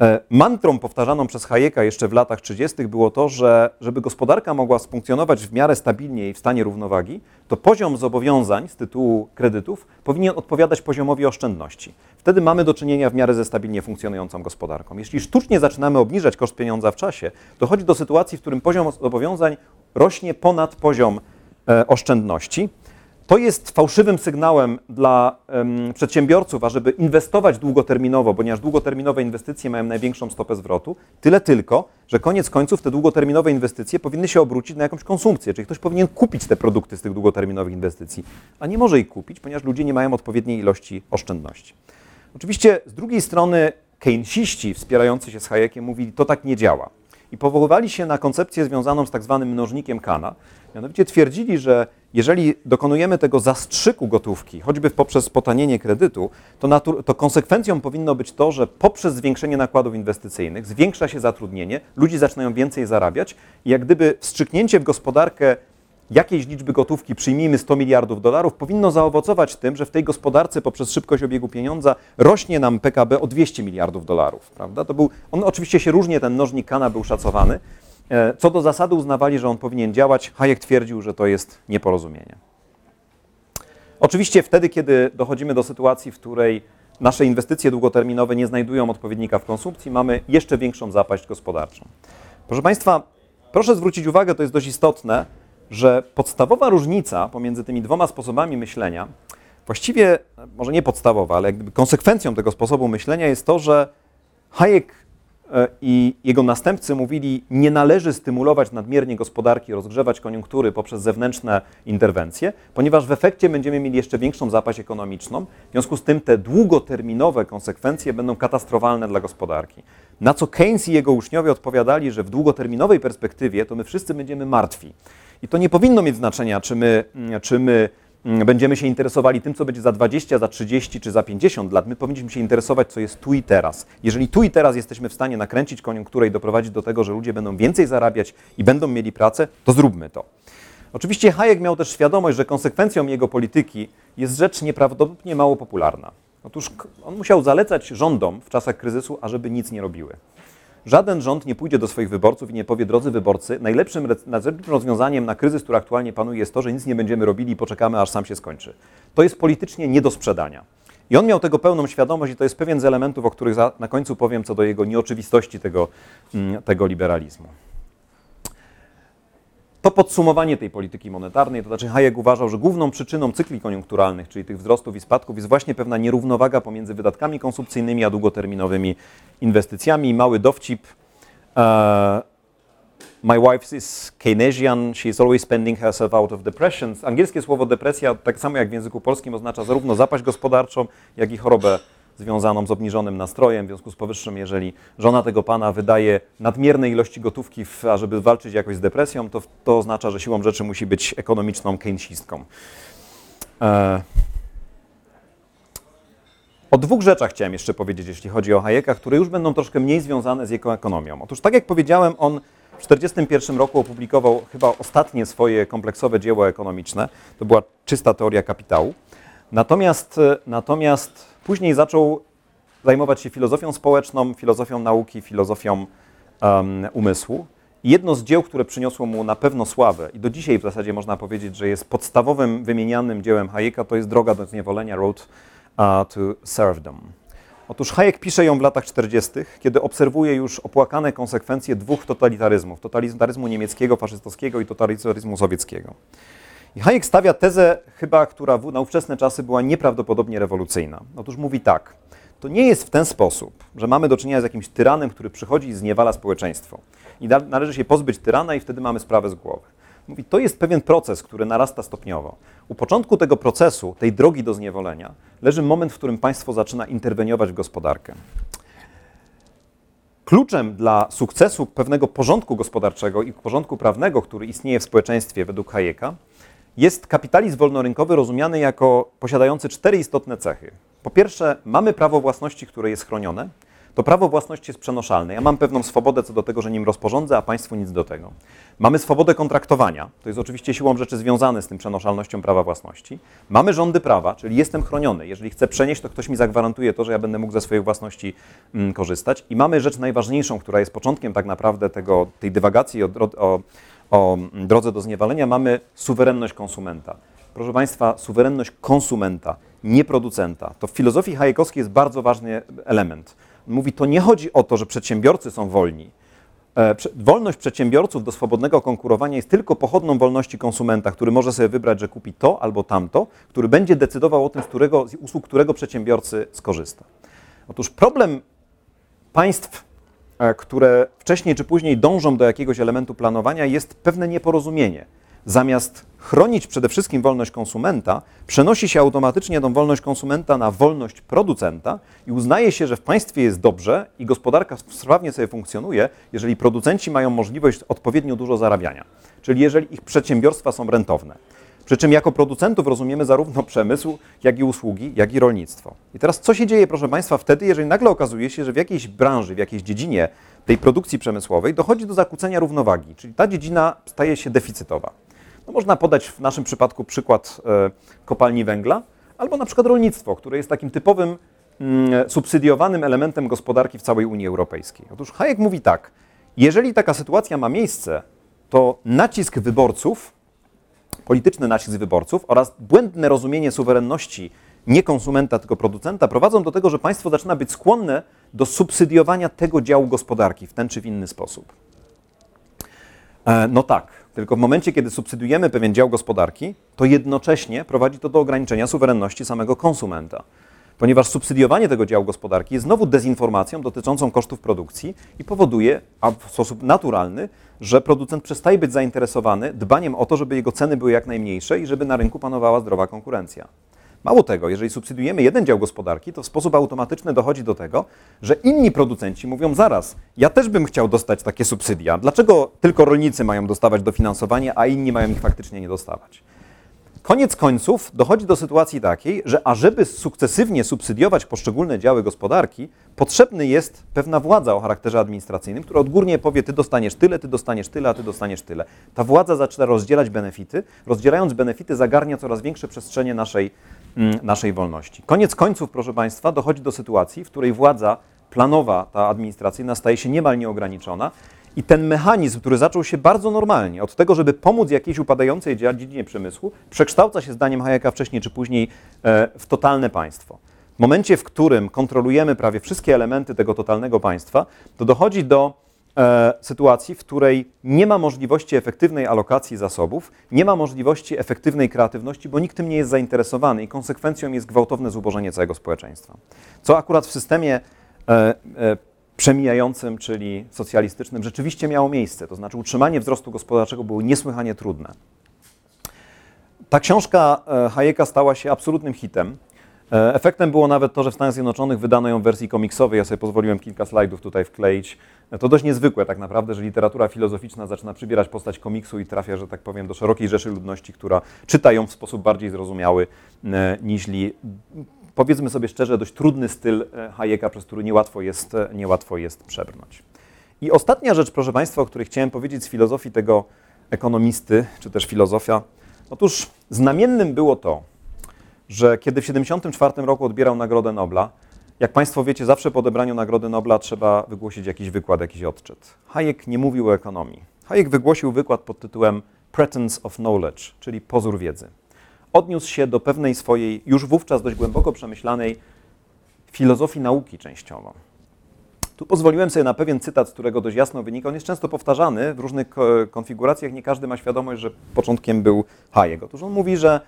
E, mantrą powtarzaną przez Hayeka jeszcze w latach 30. było to, że żeby gospodarka mogła funkcjonować w miarę stabilnie i w stanie równowagi, to poziom zobowiązań z tytułu kredytów powinien odpowiadać poziomowi oszczędności. Wtedy mamy do czynienia w miarę ze stabilnie funkcjonującą gospodarką. Jeśli sztucznie zaczynamy obniżać koszt pieniądza w czasie, dochodzi do sytuacji, w którym poziom zobowiązań rośnie ponad poziom e, oszczędności. To jest fałszywym sygnałem dla um, przedsiębiorców, ażeby inwestować długoterminowo, ponieważ długoterminowe inwestycje mają największą stopę zwrotu. Tyle tylko, że koniec końców te długoterminowe inwestycje powinny się obrócić na jakąś konsumpcję, czyli ktoś powinien kupić te produkty z tych długoterminowych inwestycji, a nie może ich kupić, ponieważ ludzie nie mają odpowiedniej ilości oszczędności. Oczywiście z drugiej strony keynesiści wspierający się z Hayekiem mówili, to tak nie działa. I powoływali się na koncepcję związaną z tak zwanym mnożnikiem Kana. Mianowicie twierdzili, że jeżeli dokonujemy tego zastrzyku gotówki, choćby poprzez potanienie kredytu, to, to, konsekwencją powinno być to, że poprzez zwiększenie nakładów inwestycyjnych zwiększa się zatrudnienie, ludzie zaczynają więcej zarabiać i jak gdyby wstrzyknięcie w gospodarkę jakiejś liczby gotówki, przyjmijmy 100 miliardów dolarów, powinno zaowocować tym, że w tej gospodarce poprzez szybkość obiegu pieniądza rośnie nam PKB o 200 miliardów dolarów. Prawda? To był, on oczywiście się różnie, ten mnożnik Kana był szacowany, co do zasady uznawali, że on powinien działać. Hayek twierdził, że to jest nieporozumienie. Oczywiście wtedy, kiedy dochodzimy do sytuacji, w której nasze inwestycje długoterminowe nie znajdują odpowiednika w konsumpcji, mamy jeszcze większą zapaść gospodarczą. Proszę Państwa, proszę zwrócić uwagę, to jest dość istotne, że podstawowa różnica pomiędzy tymi dwoma sposobami myślenia, właściwie może nie podstawowa, ale konsekwencją tego sposobu myślenia jest to, że Hayek E, i jego następcy mówili, nie należy stymulować nadmiernie gospodarki, rozgrzewać koniunktury poprzez zewnętrzne interwencje, ponieważ w efekcie będziemy mieli jeszcze większą zapaść ekonomiczną. W związku z tym te długoterminowe konsekwencje będą katastrofalne dla gospodarki. Na co Keynes i jego uczniowie odpowiadali, że w długoterminowej perspektywie to my wszyscy będziemy martwi. I to nie powinno mieć znaczenia, czy my, czy my Mm, będziemy się interesowali tym, co będzie za 20, za 30 czy za 50 lat. My powinniśmy się interesować, co jest tu i teraz. Jeżeli tu i teraz jesteśmy w stanie nakręcić koniunkturę i doprowadzić do tego, że ludzie będą więcej zarabiać i będą mieli pracę, to zróbmy to. Oczywiście Hayek miał też świadomość, że konsekwencją jego polityki jest rzecz nieprawdopodobnie mało popularna. Otóż on musiał zalecać rządom w czasach kryzysu, ażeby nic nie robiły. Żaden rząd nie pójdzie do swoich wyborców i nie powie, drodzy wyborcy, najlepszym, rozwiązaniem na kryzys, który aktualnie panuje, jest to, że nic nie będziemy robili i poczekamy, aż sam się skończy. To jest politycznie nie do sprzedania. I on miał tego pełną świadomość i to jest pewien z elementów, o których na końcu powiem, co do jego nieoczywistości tego, mm, tego liberalizmu. To podsumowanie tej polityki monetarnej, to znaczy Hayek uważał, że główną przyczyną cykli koniunkturalnych, czyli tych wzrostów i spadków, jest właśnie pewna nierównowaga pomiędzy wydatkami konsumpcyjnymi a długoterminowymi inwestycjami. Mały dowcip. Uh, my wife is Keynesian, she is always spending herself out of depression. Angielskie słowo depresja, tak samo jak w języku polskim, oznacza zarówno zapaść gospodarczą, jak i chorobę związaną z obniżonym nastrojem. W związku z powyższym, jeżeli żona tego pana wydaje nadmierne ilości gotówki, w, ażeby walczyć jakoś z depresją, to to oznacza, że siłą rzeczy musi być ekonomiczną keynesistką. E... O dwóch rzeczach chciałem jeszcze powiedzieć, jeśli chodzi o Hayeka, które już będą troszkę mniej związane z jego ekonomią. Otóż, tak jak powiedziałem, on w 1941 roku opublikował chyba ostatnie swoje kompleksowe dzieło ekonomiczne. To była czysta teoria kapitału. Natomiast, natomiast później zaczął zajmować się filozofią społeczną, filozofią nauki, filozofią um, umysłu. I jedno z dzieł, które przyniosło mu na pewno sławę, i do dzisiaj w zasadzie można powiedzieć, że jest podstawowym, wymienianym dziełem Hayeka, to jest Droga do zniewolenia, Road to Serfdom. Otóż Hayek pisze ją w latach 40., kiedy obserwuje już opłakane konsekwencje dwóch totalitaryzmów: totalitaryzmu niemieckiego, faszystowskiego i totalitaryzmu sowieckiego. I Hayek stawia tezę, chyba, która na ówczesne czasy była nieprawdopodobnie rewolucyjna. Otóż mówi tak: To nie jest w ten sposób, że mamy do czynienia z jakimś tyranem, który przychodzi i zniewala społeczeństwo. I należy się pozbyć tyrana, i wtedy mamy sprawę z głowy. Mówi, to jest pewien proces, który narasta stopniowo. U początku tego procesu, tej drogi do zniewolenia, leży moment, w którym państwo zaczyna interweniować w gospodarkę. Kluczem dla sukcesu pewnego porządku gospodarczego i porządku prawnego, który istnieje w społeczeństwie według Hayeka, jest kapitalizm wolnorynkowy rozumiany jako posiadający cztery istotne cechy. Po pierwsze, mamy prawo własności, które jest chronione. To prawo własności jest przenoszalne. Ja mam pewną swobodę co do tego, że nim rozporządzę, a państwu nic do tego. Mamy swobodę kontraktowania. To jest oczywiście siłą rzeczy związane z tym przenoszalnością prawa własności. Mamy rządy prawa, czyli jestem chroniony. Jeżeli chcę przenieść, to ktoś mi zagwarantuje to, że ja będę mógł ze swojej własności mm, korzystać. I mamy rzecz najważniejszą, która jest początkiem tak naprawdę tego, tej dywagacji o, o, o drodze do zniewalenia. Mamy suwerenność konsumenta. Proszę Państwa, suwerenność konsumenta, nie producenta. To w filozofii hayekowskiej jest bardzo ważny element mówi, to nie chodzi o to, że przedsiębiorcy są wolni. E, wolność przedsiębiorców do swobodnego konkurowania jest tylko pochodną wolności konsumenta, który może sobie wybrać, że kupi to albo tamto, który będzie decydował o tym, z, którego, z usług którego przedsiębiorcy skorzysta. Otóż problem państw, które wcześniej czy później dążą do jakiegoś elementu planowania, jest pewne nieporozumienie zamiast chronić przede wszystkim wolność konsumenta, przenosi się automatycznie tą wolność konsumenta na wolność producenta i uznaje się, że w państwie jest dobrze i gospodarka sprawnie sobie funkcjonuje, jeżeli producenci mają możliwość odpowiednio dużo zarabiania, czyli jeżeli ich przedsiębiorstwa są rentowne. Przy czym jako producentów rozumiemy zarówno przemysł, jak i usługi, jak i rolnictwo. I teraz co się dzieje, proszę Państwa, wtedy, jeżeli nagle okazuje się, że w jakiejś branży, w jakiejś dziedzinie tej produkcji przemysłowej dochodzi do zakłócenia równowagi, czyli ta dziedzina staje się deficytowa. No można podać w naszym przypadku przykład e, kopalni węgla, albo na przykład rolnictwo, które jest takim typowym mm, subsydiowanym elementem gospodarki w całej Unii Europejskiej. Otóż Hayek mówi tak, jeżeli taka sytuacja ma miejsce, to nacisk wyborców, polityczny nacisk wyborców oraz błędne rozumienie suwerenności nie konsumenta, tylko producenta prowadzą do tego, że państwo zaczyna być skłonne do subsydiowania tego działu gospodarki w ten czy w inny sposób. E, no tak, tylko w momencie, kiedy subsydiujemy pewien dział gospodarki, to jednocześnie prowadzi to do ograniczenia suwerenności samego konsumenta. Ponieważ subsydiowanie tego działu gospodarki jest znowu dezinformacją dotyczącą kosztów produkcji i powoduje, a w sposób naturalny, że producent przestaje być zainteresowany dbaniem o to, żeby jego ceny były jak najmniejsze i żeby na rynku panowała zdrowa konkurencja. Mało tego, jeżeli subsydiujemy jeden dział gospodarki, to w sposób automatyczny dochodzi do tego, że inni producenci mówią zaraz, ja też bym chciał dostać takie subsydia. Dlaczego tylko rolnicy mają dostawać dofinansowanie, a inni mają ich faktycznie nie dostawać? Koniec końców dochodzi do sytuacji takiej, że ażeby sukcesywnie subsydiować poszczególne działy gospodarki, potrzebny jest pewna władza o charakterze administracyjnym, która odgórnie powie, ty dostaniesz tyle, ty dostaniesz tyle, a ty dostaniesz tyle. Ta władza zaczyna rozdzielać benefity, rozdzielając benefity zagarnia coraz większe przestrzenie naszej Mm, naszej wolności. Koniec końców, proszę Państwa, dochodzi do sytuacji, w której władza planowa, ta administracyjna staje się niemal nieograniczona i ten mechanizm, który zaczął się bardzo normalnie, od tego, żeby pomóc jakiejś upadającej dziedzinie przemysłu, przekształca się zdaniem Hayeka wcześniej czy później e, w totalne państwo. W momencie, w którym kontrolujemy prawie wszystkie elementy tego totalnego państwa, to dochodzi do E, sytuacji, w której nie ma możliwości efektywnej alokacji zasobów, nie ma możliwości efektywnej kreatywności, bo nikt tym nie jest zainteresowany i konsekwencją jest gwałtowne zubożenie całego społeczeństwa. Co akurat w systemie e, przemijającym, czyli socjalistycznym, rzeczywiście miało miejsce. To znaczy utrzymanie wzrostu gospodarczego było niesłychanie trudne. Ta książka Hayeka stała się absolutnym hitem. E, efektem było nawet to, że w Stanach Zjednoczonych wydano ją w wersji komiksowej. Ja sobie pozwoliłem kilka slajdów tutaj wkleić. E, to dość niezwykłe tak naprawdę, że literatura filozoficzna zaczyna przybierać postać komiksu i trafia, że tak powiem, do szerokiej rzeszy ludności, która czyta ją w sposób bardziej zrozumiały niż powiedzmy sobie szczerze, dość trudny styl Hayeka, przez który niełatwo jest, niełatwo jest przebrnąć. I ostatnia rzecz, proszę Państwa, o której chciałem powiedzieć z filozofii tego ekonomisty, czy też filozofia. Otóż znamiennym było to, że kiedy w 1974 roku odbierał Nagrodę Nobla, jak Państwo wiecie, zawsze po odebraniu Nagrody Nobla trzeba wygłosić jakiś wykład, jakiś odczyt. Hayek nie mówił o ekonomii. Hayek wygłosił wykład pod tytułem Pretense of Knowledge, czyli pozór wiedzy. Odniósł się do pewnej swojej, już wówczas dość głęboko przemyślanej filozofii nauki częściowo. Tu pozwoliłem sobie na pewien cytat, z którego dość jasno wynika. On jest często powtarzany w różnych konfiguracjach. Nie każdy ma świadomość, że początkiem był Hayek. Otóż on mówi, że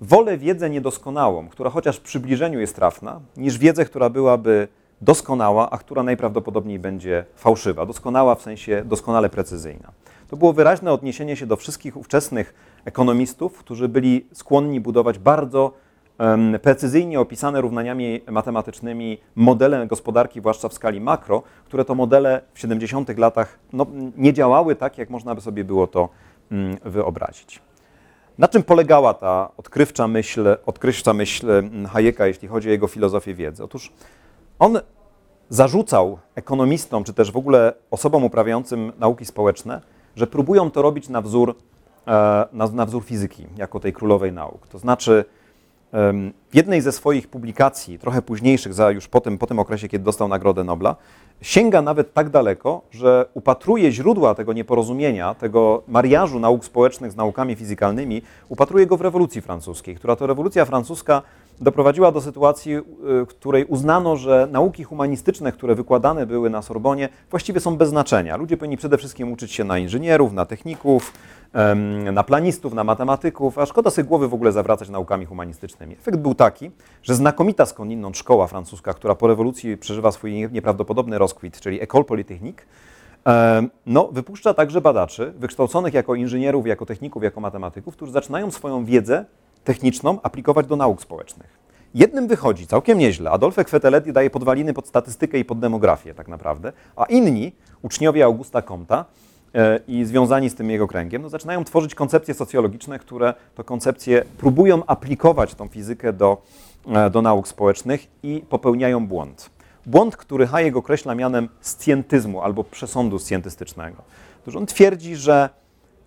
wolę wiedzę niedoskonałą, która chociaż w przybliżeniu jest trafna, niż wiedzę, która byłaby doskonała, a która najprawdopodobniej będzie fałszywa. Doskonała w sensie doskonale precyzyjna. To było wyraźne odniesienie się do wszystkich ówczesnych ekonomistów, którzy byli skłonni budować bardzo precyzyjnie opisane równaniami matematycznymi modele gospodarki, zwłaszcza w skali makro, które to modele w 70. latach no, nie działały tak, jak można by sobie było to mm, wyobrazić. Na czym polegała ta odkrywcza myśl, odkrywcza myśl mm, Hayeka, jeśli chodzi o jego filozofię wiedzy? Otóż on zarzucał ekonomistom, czy też w ogóle osobom uprawiającym nauki społeczne, że próbują to robić na wzór, na, na wzór fizyki, jako tej królowej nauk. To znaczy, w jednej ze swoich publikacji, trochę późniejszych, za już po tym, po tym okresie, kiedy dostał Nagrodę Nobla, sięga nawet tak daleko, że upatruje źródła tego nieporozumienia, tego mariażu nauk społecznych z naukami fizykalnymi, upatruje go w rewolucji francuskiej, która to rewolucja francuska doprowadziła do sytuacji, y, w której uznano, że nauki humanistyczne, które wykładane były na Sorbonie, właściwie są bez znaczenia. Ludzie powinni przede wszystkim uczyć się na inżynierów, na techników, na planistów, na matematyków, a szkoda sobie głowy w ogóle zawracać naukami humanistycznymi. Efekt był taki, że znakomita skądinąd szkoła francuska, która po rewolucji przeżywa swój nieprawdopodobny rozkwit, czyli École Polytechnique, no, wypuszcza także badaczy wykształconych jako inżynierów, jako techników, jako matematyków, którzy zaczynają swoją wiedzę techniczną aplikować do nauk społecznych. Jednym wychodzi całkiem nieźle. Adolfo Quetelet daje podwaliny pod statystykę i pod demografię tak naprawdę, a inni, uczniowie Augusta Comta e, i związani z tym jego kręgiem, no, zaczynają tworzyć koncepcje socjologiczne, które to koncepcje próbują aplikować tą fizykę do, e, do nauk społecznych i popełniają błąd. Błąd, który Hayek określa mianem scjentyzmu albo przesądu scjentystycznego. On twierdzi, że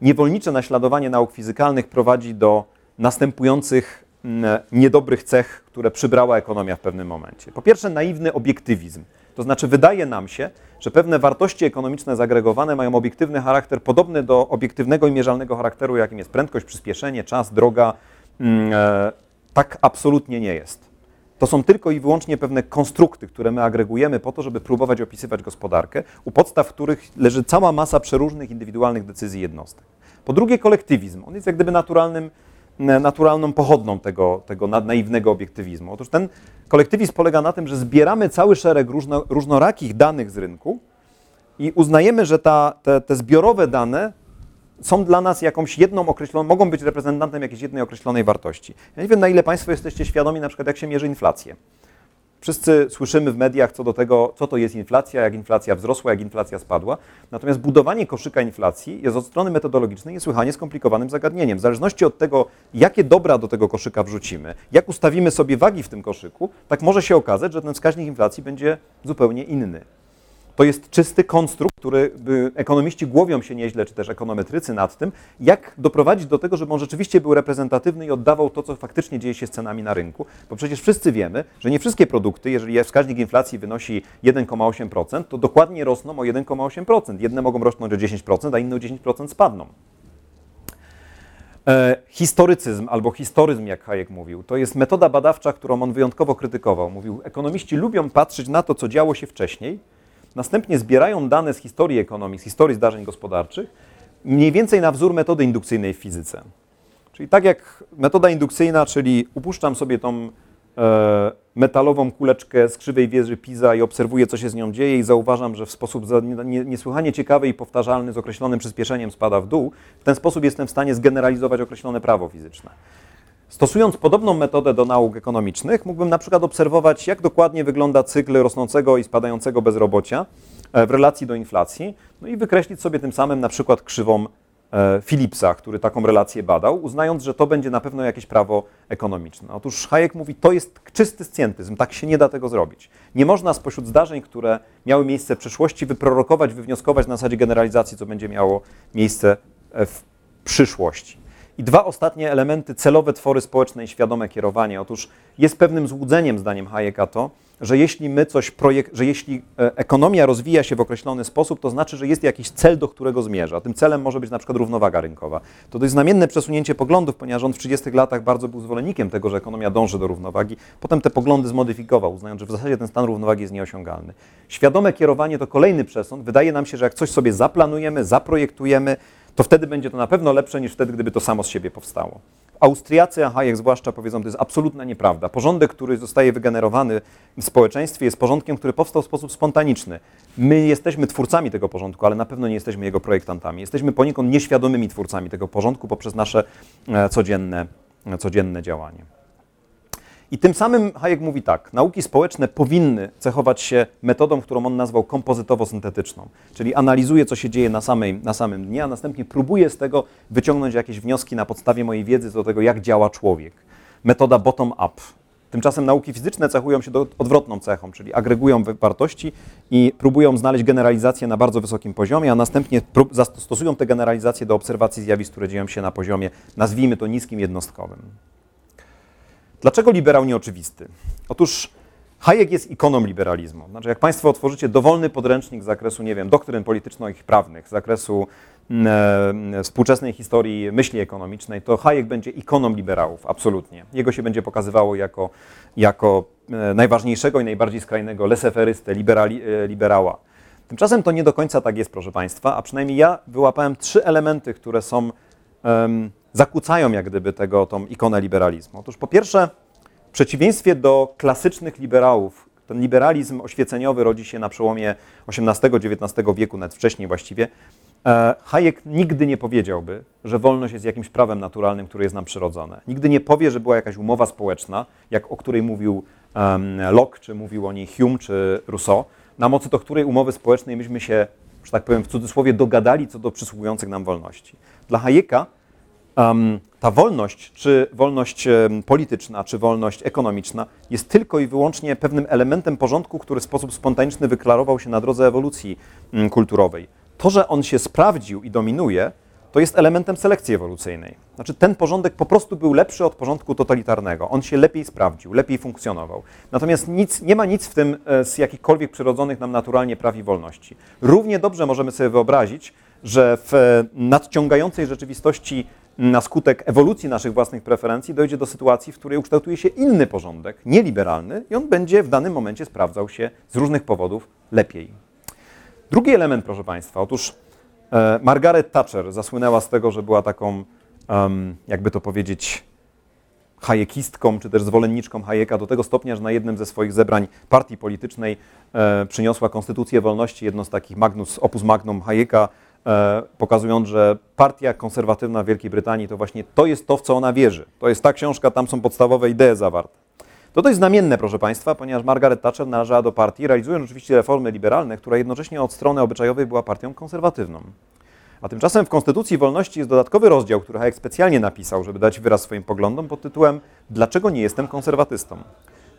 niewolnicze naśladowanie nauk fizykalnych prowadzi do następujących mm, niedobrych cech, które przybrała ekonomia w pewnym momencie. Po pierwsze, naiwny obiektywizm. To znaczy, wydaje nam się, że pewne wartości ekonomiczne zagregowane mają obiektywny charakter podobny do obiektywnego i mierzalnego charakteru, jakim jest prędkość, przyspieszenie, czas, droga. Mm, e, tak absolutnie nie jest. To są tylko i wyłącznie pewne konstrukty, które my agregujemy po to, żeby próbować opisywać gospodarkę, u podstaw których leży cała masa przeróżnych indywidualnych decyzji jednostek. Po drugie, kolektywizm. On jest jak gdyby naturalnym naturalną pochodną tego, tego naiwnego obiektywizmu. Otóż ten kolektywizm polega na tym, że zbieramy cały szereg różno, różnorakich danych z rynku i uznajemy, że ta, te, te zbiorowe dane są dla nas jakąś jedną określoną, mogą być reprezentantem jakiejś jednej określonej wartości. Ja nie wiem, na ile Państwo jesteście świadomi, na przykład, jak się mierzy inflację. Wszyscy słyszymy w mediach co do tego, co to jest inflacja, jak inflacja wzrosła, jak inflacja spadła. Natomiast budowanie koszyka inflacji jest od strony metodologicznej niesłychanie skomplikowanym zagadnieniem. W zależności od tego, jakie dobra do tego koszyka wrzucimy, jak ustawimy sobie wagi w tym koszyku, tak może się okazać, że ten wskaźnik inflacji będzie zupełnie inny. To jest czysty konstrukt, który ekonomiści głowią się nieźle, czy też ekonometrycy nad tym, jak doprowadzić do tego, żeby on rzeczywiście był reprezentatywny i oddawał to, co faktycznie dzieje się z cenami na rynku. Bo przecież wszyscy wiemy, że nie wszystkie produkty, jeżeli wskaźnik inflacji wynosi 1,8%, to dokładnie rosną o 1,8%. Jedne mogą rosnąć o 10%, a inne o 10% spadną. E, historycyzm albo historyzm, jak Hayek mówił, to jest metoda badawcza, którą on wyjątkowo krytykował. Mówił, ekonomiści lubią patrzeć na to, co działo się wcześniej, następnie zbierają dane z historii ekonomii, z historii zdarzeń gospodarczych, mniej więcej na wzór metody indukcyjnej w fizyce. Czyli tak jak metoda indukcyjna, czyli upuszczam sobie tą e, metalową kuleczkę z krzywej wieży Pisa i obserwuję, co się z nią dzieje i zauważam, że w sposób niesłychanie ciekawy i powtarzalny z określonym przyspieszeniem spada w dół. W ten sposób jestem w stanie zgeneralizować określone prawo fizyczne. Stosując podobną metodę do nauk ekonomicznych, mógłbym na przykład obserwować, jak dokładnie wygląda cykl rosnącego i spadającego bezrobocia e, w relacji do inflacji, no i wykreślić sobie tym samym na przykład krzywą e, Philipsa, który taką relację badał, uznając, że to będzie na pewno jakieś prawo ekonomiczne. Otóż Hayek mówi, to jest czysty scjentyzm, tak się nie da tego zrobić. Nie można spośród zdarzeń, które miały miejsce w przeszłości, wyprorokować, wywnioskować na zasadzie generalizacji, co będzie miało miejsce e, w przyszłości. I dwa ostatnie elementy, celowe twory społeczne i świadome kierowanie. Otóż jest pewnym złudzeniem, zdaniem Hayeka, to, że jeśli my coś projekt, że jeśli e, ekonomia rozwija się w określony sposób, to znaczy, że jest jakiś cel, do którego zmierza. Tym celem może być na przykład równowaga rynkowa. To dość znamienne przesunięcie poglądów, ponieważ on w 30 latach bardzo był zwolennikiem tego, że ekonomia dąży do równowagi. Potem te poglądy zmodyfikował, uznając, że w zasadzie ten stan równowagi jest nieosiągalny. Świadome kierowanie to kolejny przesąd. Wydaje nam się, że jak coś sobie zaplanujemy, zaprojektujemy, to wtedy będzie to na pewno lepsze niż wtedy, gdyby to samo z siebie powstało. Austriacy, a Hayek zwłaszcza, powiedzą, to jest absolutna nieprawda. Porządek, który zostaje wygenerowany w społeczeństwie, jest porządkiem, który powstał w sposób spontaniczny. My jesteśmy twórcami tego porządku, ale na pewno nie jesteśmy jego projektantami. Jesteśmy poniekąd nieświadomymi twórcami tego porządku poprzez nasze e, codzienne, codzienne działanie. I tym samym Hayek mówi tak, nauki społeczne powinny cechować się metodą, którą on nazwał kompozytowo-syntetyczną, czyli analizuje, co się dzieje na, samej, na samym dnie, a następnie próbuje z tego wyciągnąć jakieś wnioski na podstawie mojej wiedzy do tego, jak działa człowiek. Metoda bottom-up. Tymczasem nauki fizyczne cechują się do odwrotną cechą, czyli agregują wartości i próbują znaleźć generalizację na bardzo wysokim poziomie, a następnie zastosują te generalizacje do obserwacji zjawisk, które dzieją się na poziomie, nazwijmy to niskim, jednostkowym. Dlaczego liberał nieoczywisty? Otóż Hayek jest ikoną liberalizmu. Znaczy, jak Państwo otworzycie dowolny podręcznik z zakresu, nie wiem, doktryn politycznych i prawnych, z zakresu mm, e, współczesnej historii myśli ekonomicznej, to Hayek będzie ikoną liberałów, absolutnie. Jego się będzie pokazywało jako, jako e, najważniejszego i najbardziej skrajnego leseferystę, liberali, e, liberała. Tymczasem to nie do końca tak jest, proszę Państwa, a przynajmniej ja wyłapałem trzy elementy, które są zakłócają jak gdyby tego, tą ikonę liberalizmu. Otóż po pierwsze, w przeciwieństwie do klasycznych liberałów, ten liberalizm oświeceniowy rodzi się na przełomie XVIII-XIX wieku, nawet wcześniej właściwie, e, Hayek nigdy nie powiedziałby, że wolność jest jakimś prawem naturalnym, które jest nam przyrodzone. Nigdy nie powie, że była jakaś umowa społeczna, jak o której mówił um, Locke, czy mówił o niej Hume, czy Rousseau, na mocy do której umowy społecznej myśmy się, że tak powiem w cudzysłowie, dogadali co do przysługujących nam wolności. Dla Hayeka ta wolność, czy wolność polityczna, czy wolność ekonomiczna, jest tylko i wyłącznie pewnym elementem porządku, który w sposób spontaniczny wyklarował się na drodze ewolucji mm, kulturowej. To, że on się sprawdził i dominuje, to jest elementem selekcji ewolucyjnej. Znaczy, ten porządek po prostu był lepszy od porządku totalitarnego. On się lepiej sprawdził, lepiej funkcjonował. Natomiast nic, nie ma nic w tym e, z jakichkolwiek przyrodzonych nam naturalnie praw i wolności. Równie dobrze możemy sobie wyobrazić, że w e, nadciągającej rzeczywistości na skutek ewolucji naszych własnych preferencji dojdzie do sytuacji, w której ukształtuje się inny porządek, nieliberalny, i on będzie w danym momencie sprawdzał się z różnych powodów lepiej. Drugi element, proszę Państwa, otóż e, Margaret Thatcher zasłynęła z tego, że była taką, jakby to powiedzieć, hayekistką, czy też zwolenniczką Hayeka do tego stopnia, że na jednym ze swoich zebrań partii politycznej e, przyniosła Konstytucję Wolności, jedno z takich magnus, opus magnum Hayeka, pokazując, że partia konserwatywna Wielkiej Brytanii to właśnie to jest to, w co ona wierzy. To jest ta książka, tam są podstawowe idee zawarte. To dość znamienne, proszę Państwa, ponieważ Margaret Thatcher należała do partii, realizując oczywiście reformy liberalne, która jednocześnie od strony obyczajowej była partią konserwatywną. A tymczasem w Konstytucji Wolności jest dodatkowy rozdział, który Hayek specjalnie napisał, żeby dać wyraz swoim poglądom pod tytułem Dlaczego nie jestem konserwatystą?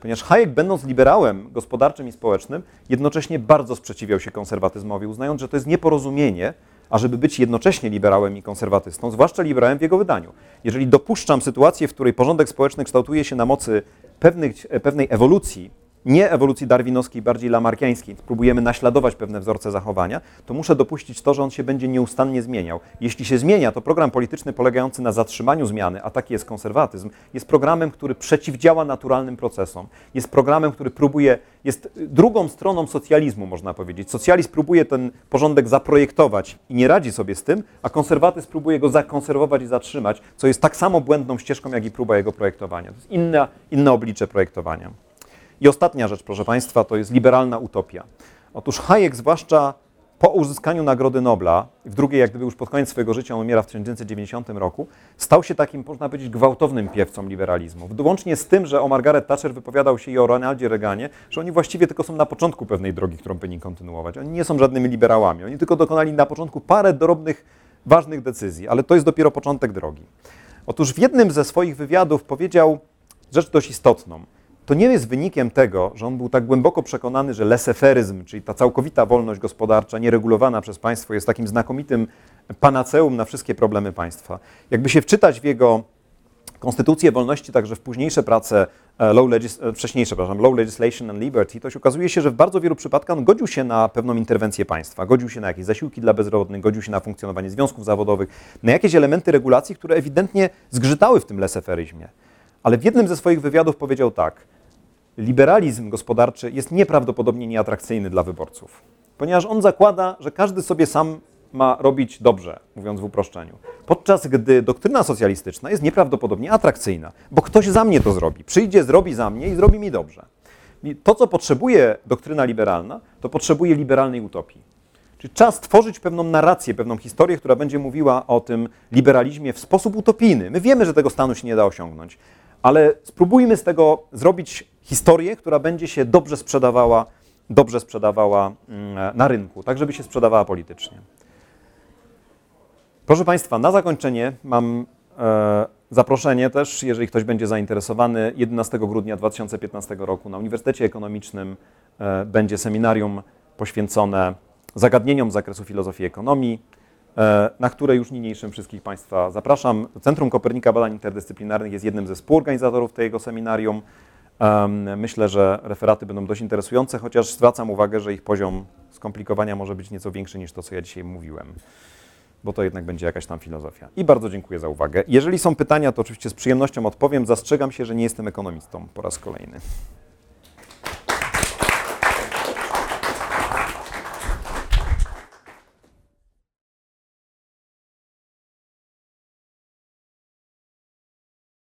Ponieważ Hayek, będąc liberałem gospodarczym i społecznym, jednocześnie bardzo sprzeciwiał się konserwatyzmowi, uznając, że to jest nieporozumienie, ażeby być jednocześnie liberałem i konserwatystą, zwłaszcza liberałem w jego wydaniu. Jeżeli dopuszczam sytuację, w której porządek społeczny kształtuje się na mocy pewnych, pewnej ewolucji, nie ewolucji darwinowskiej, bardziej lamarkiańskiej, próbujemy naśladować pewne wzorce zachowania, to muszę dopuścić to, że on się będzie nieustannie zmieniał. Jeśli się zmienia, to program polityczny polegający na zatrzymaniu zmiany, a taki jest konserwatyzm, jest programem, który przeciwdziała naturalnym procesom. Jest programem, który próbuje, jest drugą stroną socjalizmu, można powiedzieć. Socjalizm próbuje ten porządek zaprojektować i nie radzi sobie z tym, a konserwatyzm próbuje go zakonserwować i zatrzymać, co jest tak samo błędną ścieżką, jak i próba jego projektowania. To jest inne, inne oblicze projektowania. I ostatnia rzecz, proszę Państwa, to jest liberalna utopia. Otóż Hayek zwłaszcza po uzyskaniu Nagrody Nobla, w drugiej jak gdyby już pod koniec swojego życia, umiera w 1990 roku, stał się takim, można powiedzieć, gwałtownym piewcą liberalizmu. Łącznie z tym, że o Margaret Thatcher wypowiadał się i o Ronaldzie Reaganie, że oni właściwie tylko są na początku pewnej drogi, którą powinni kontynuować. Oni nie są żadnymi liberałami. Oni tylko dokonali na początku parę drobnych, ważnych decyzji, ale to jest dopiero początek drogi. Otóż w jednym ze swoich wywiadów powiedział rzecz dość istotną to nie jest wynikiem tego, że on był tak głęboko przekonany, że leseferyzm, czyli ta całkowita wolność gospodarcza, nieregulowana przez państwo, jest takim znakomitym panaceum na wszystkie problemy państwa. Jakby się wczytać w jego konstytucję wolności, także w późniejsze prace e, low e, wcześniejsze, przepraszam, Low Legislation and Liberty, to się okazuje się, że w bardzo wielu przypadkach on godził się na pewną interwencję państwa, godził się na jakieś zasiłki dla bezrobotnych, godził się na funkcjonowanie związków zawodowych, na jakieś elementy regulacji, które ewidentnie zgrzytały w tym leseferyzmie. Ale w jednym ze swoich wywiadów powiedział tak – liberalizm gospodarczy jest nieprawdopodobnie nieatrakcyjny dla wyborców, ponieważ on zakłada, że każdy sobie sam ma robić dobrze, mówiąc w uproszczeniu. Podczas gdy doktryna socjalistyczna jest nieprawdopodobnie atrakcyjna, bo ktoś za mnie to zrobi. Przyjdzie, zrobi za mnie i zrobi mi dobrze. I to, co potrzebuje doktryna liberalna, to potrzebuje liberalnej utopii. Czyli czas stworzyć pewną narrację, pewną historię, która będzie mówiła o tym liberalizmie w sposób utopijny. My wiemy, że tego stanu się nie da osiągnąć, ale spróbujmy z tego zrobić historię, która będzie się dobrze sprzedawała, dobrze sprzedawała mm, na rynku, tak żeby się sprzedawała politycznie. Proszę Państwa, na zakończenie mam e, zaproszenie też, jeżeli ktoś będzie zainteresowany, 11 grudnia 2015 roku na Uniwersytecie Ekonomicznym e, będzie seminarium poświęcone zagadnieniom z zakresu filozofii ekonomii, e, na które już niniejszym wszystkich Państwa zapraszam. Centrum Kopernika Badań Interdyscyplinarnych jest jednym ze współorganizatorów tego seminarium. Myślę, że referaty będą dość interesujące, chociaż zwracam uwagę, że ich poziom skomplikowania może być nieco większy niż to, co ja dzisiaj mówiłem, bo to jednak będzie jakaś tam filozofia. I bardzo dziękuję za uwagę. Jeżeli są pytania, to oczywiście z przyjemnością odpowiem. Zastrzegam się, że nie jestem ekonomistą po raz kolejny.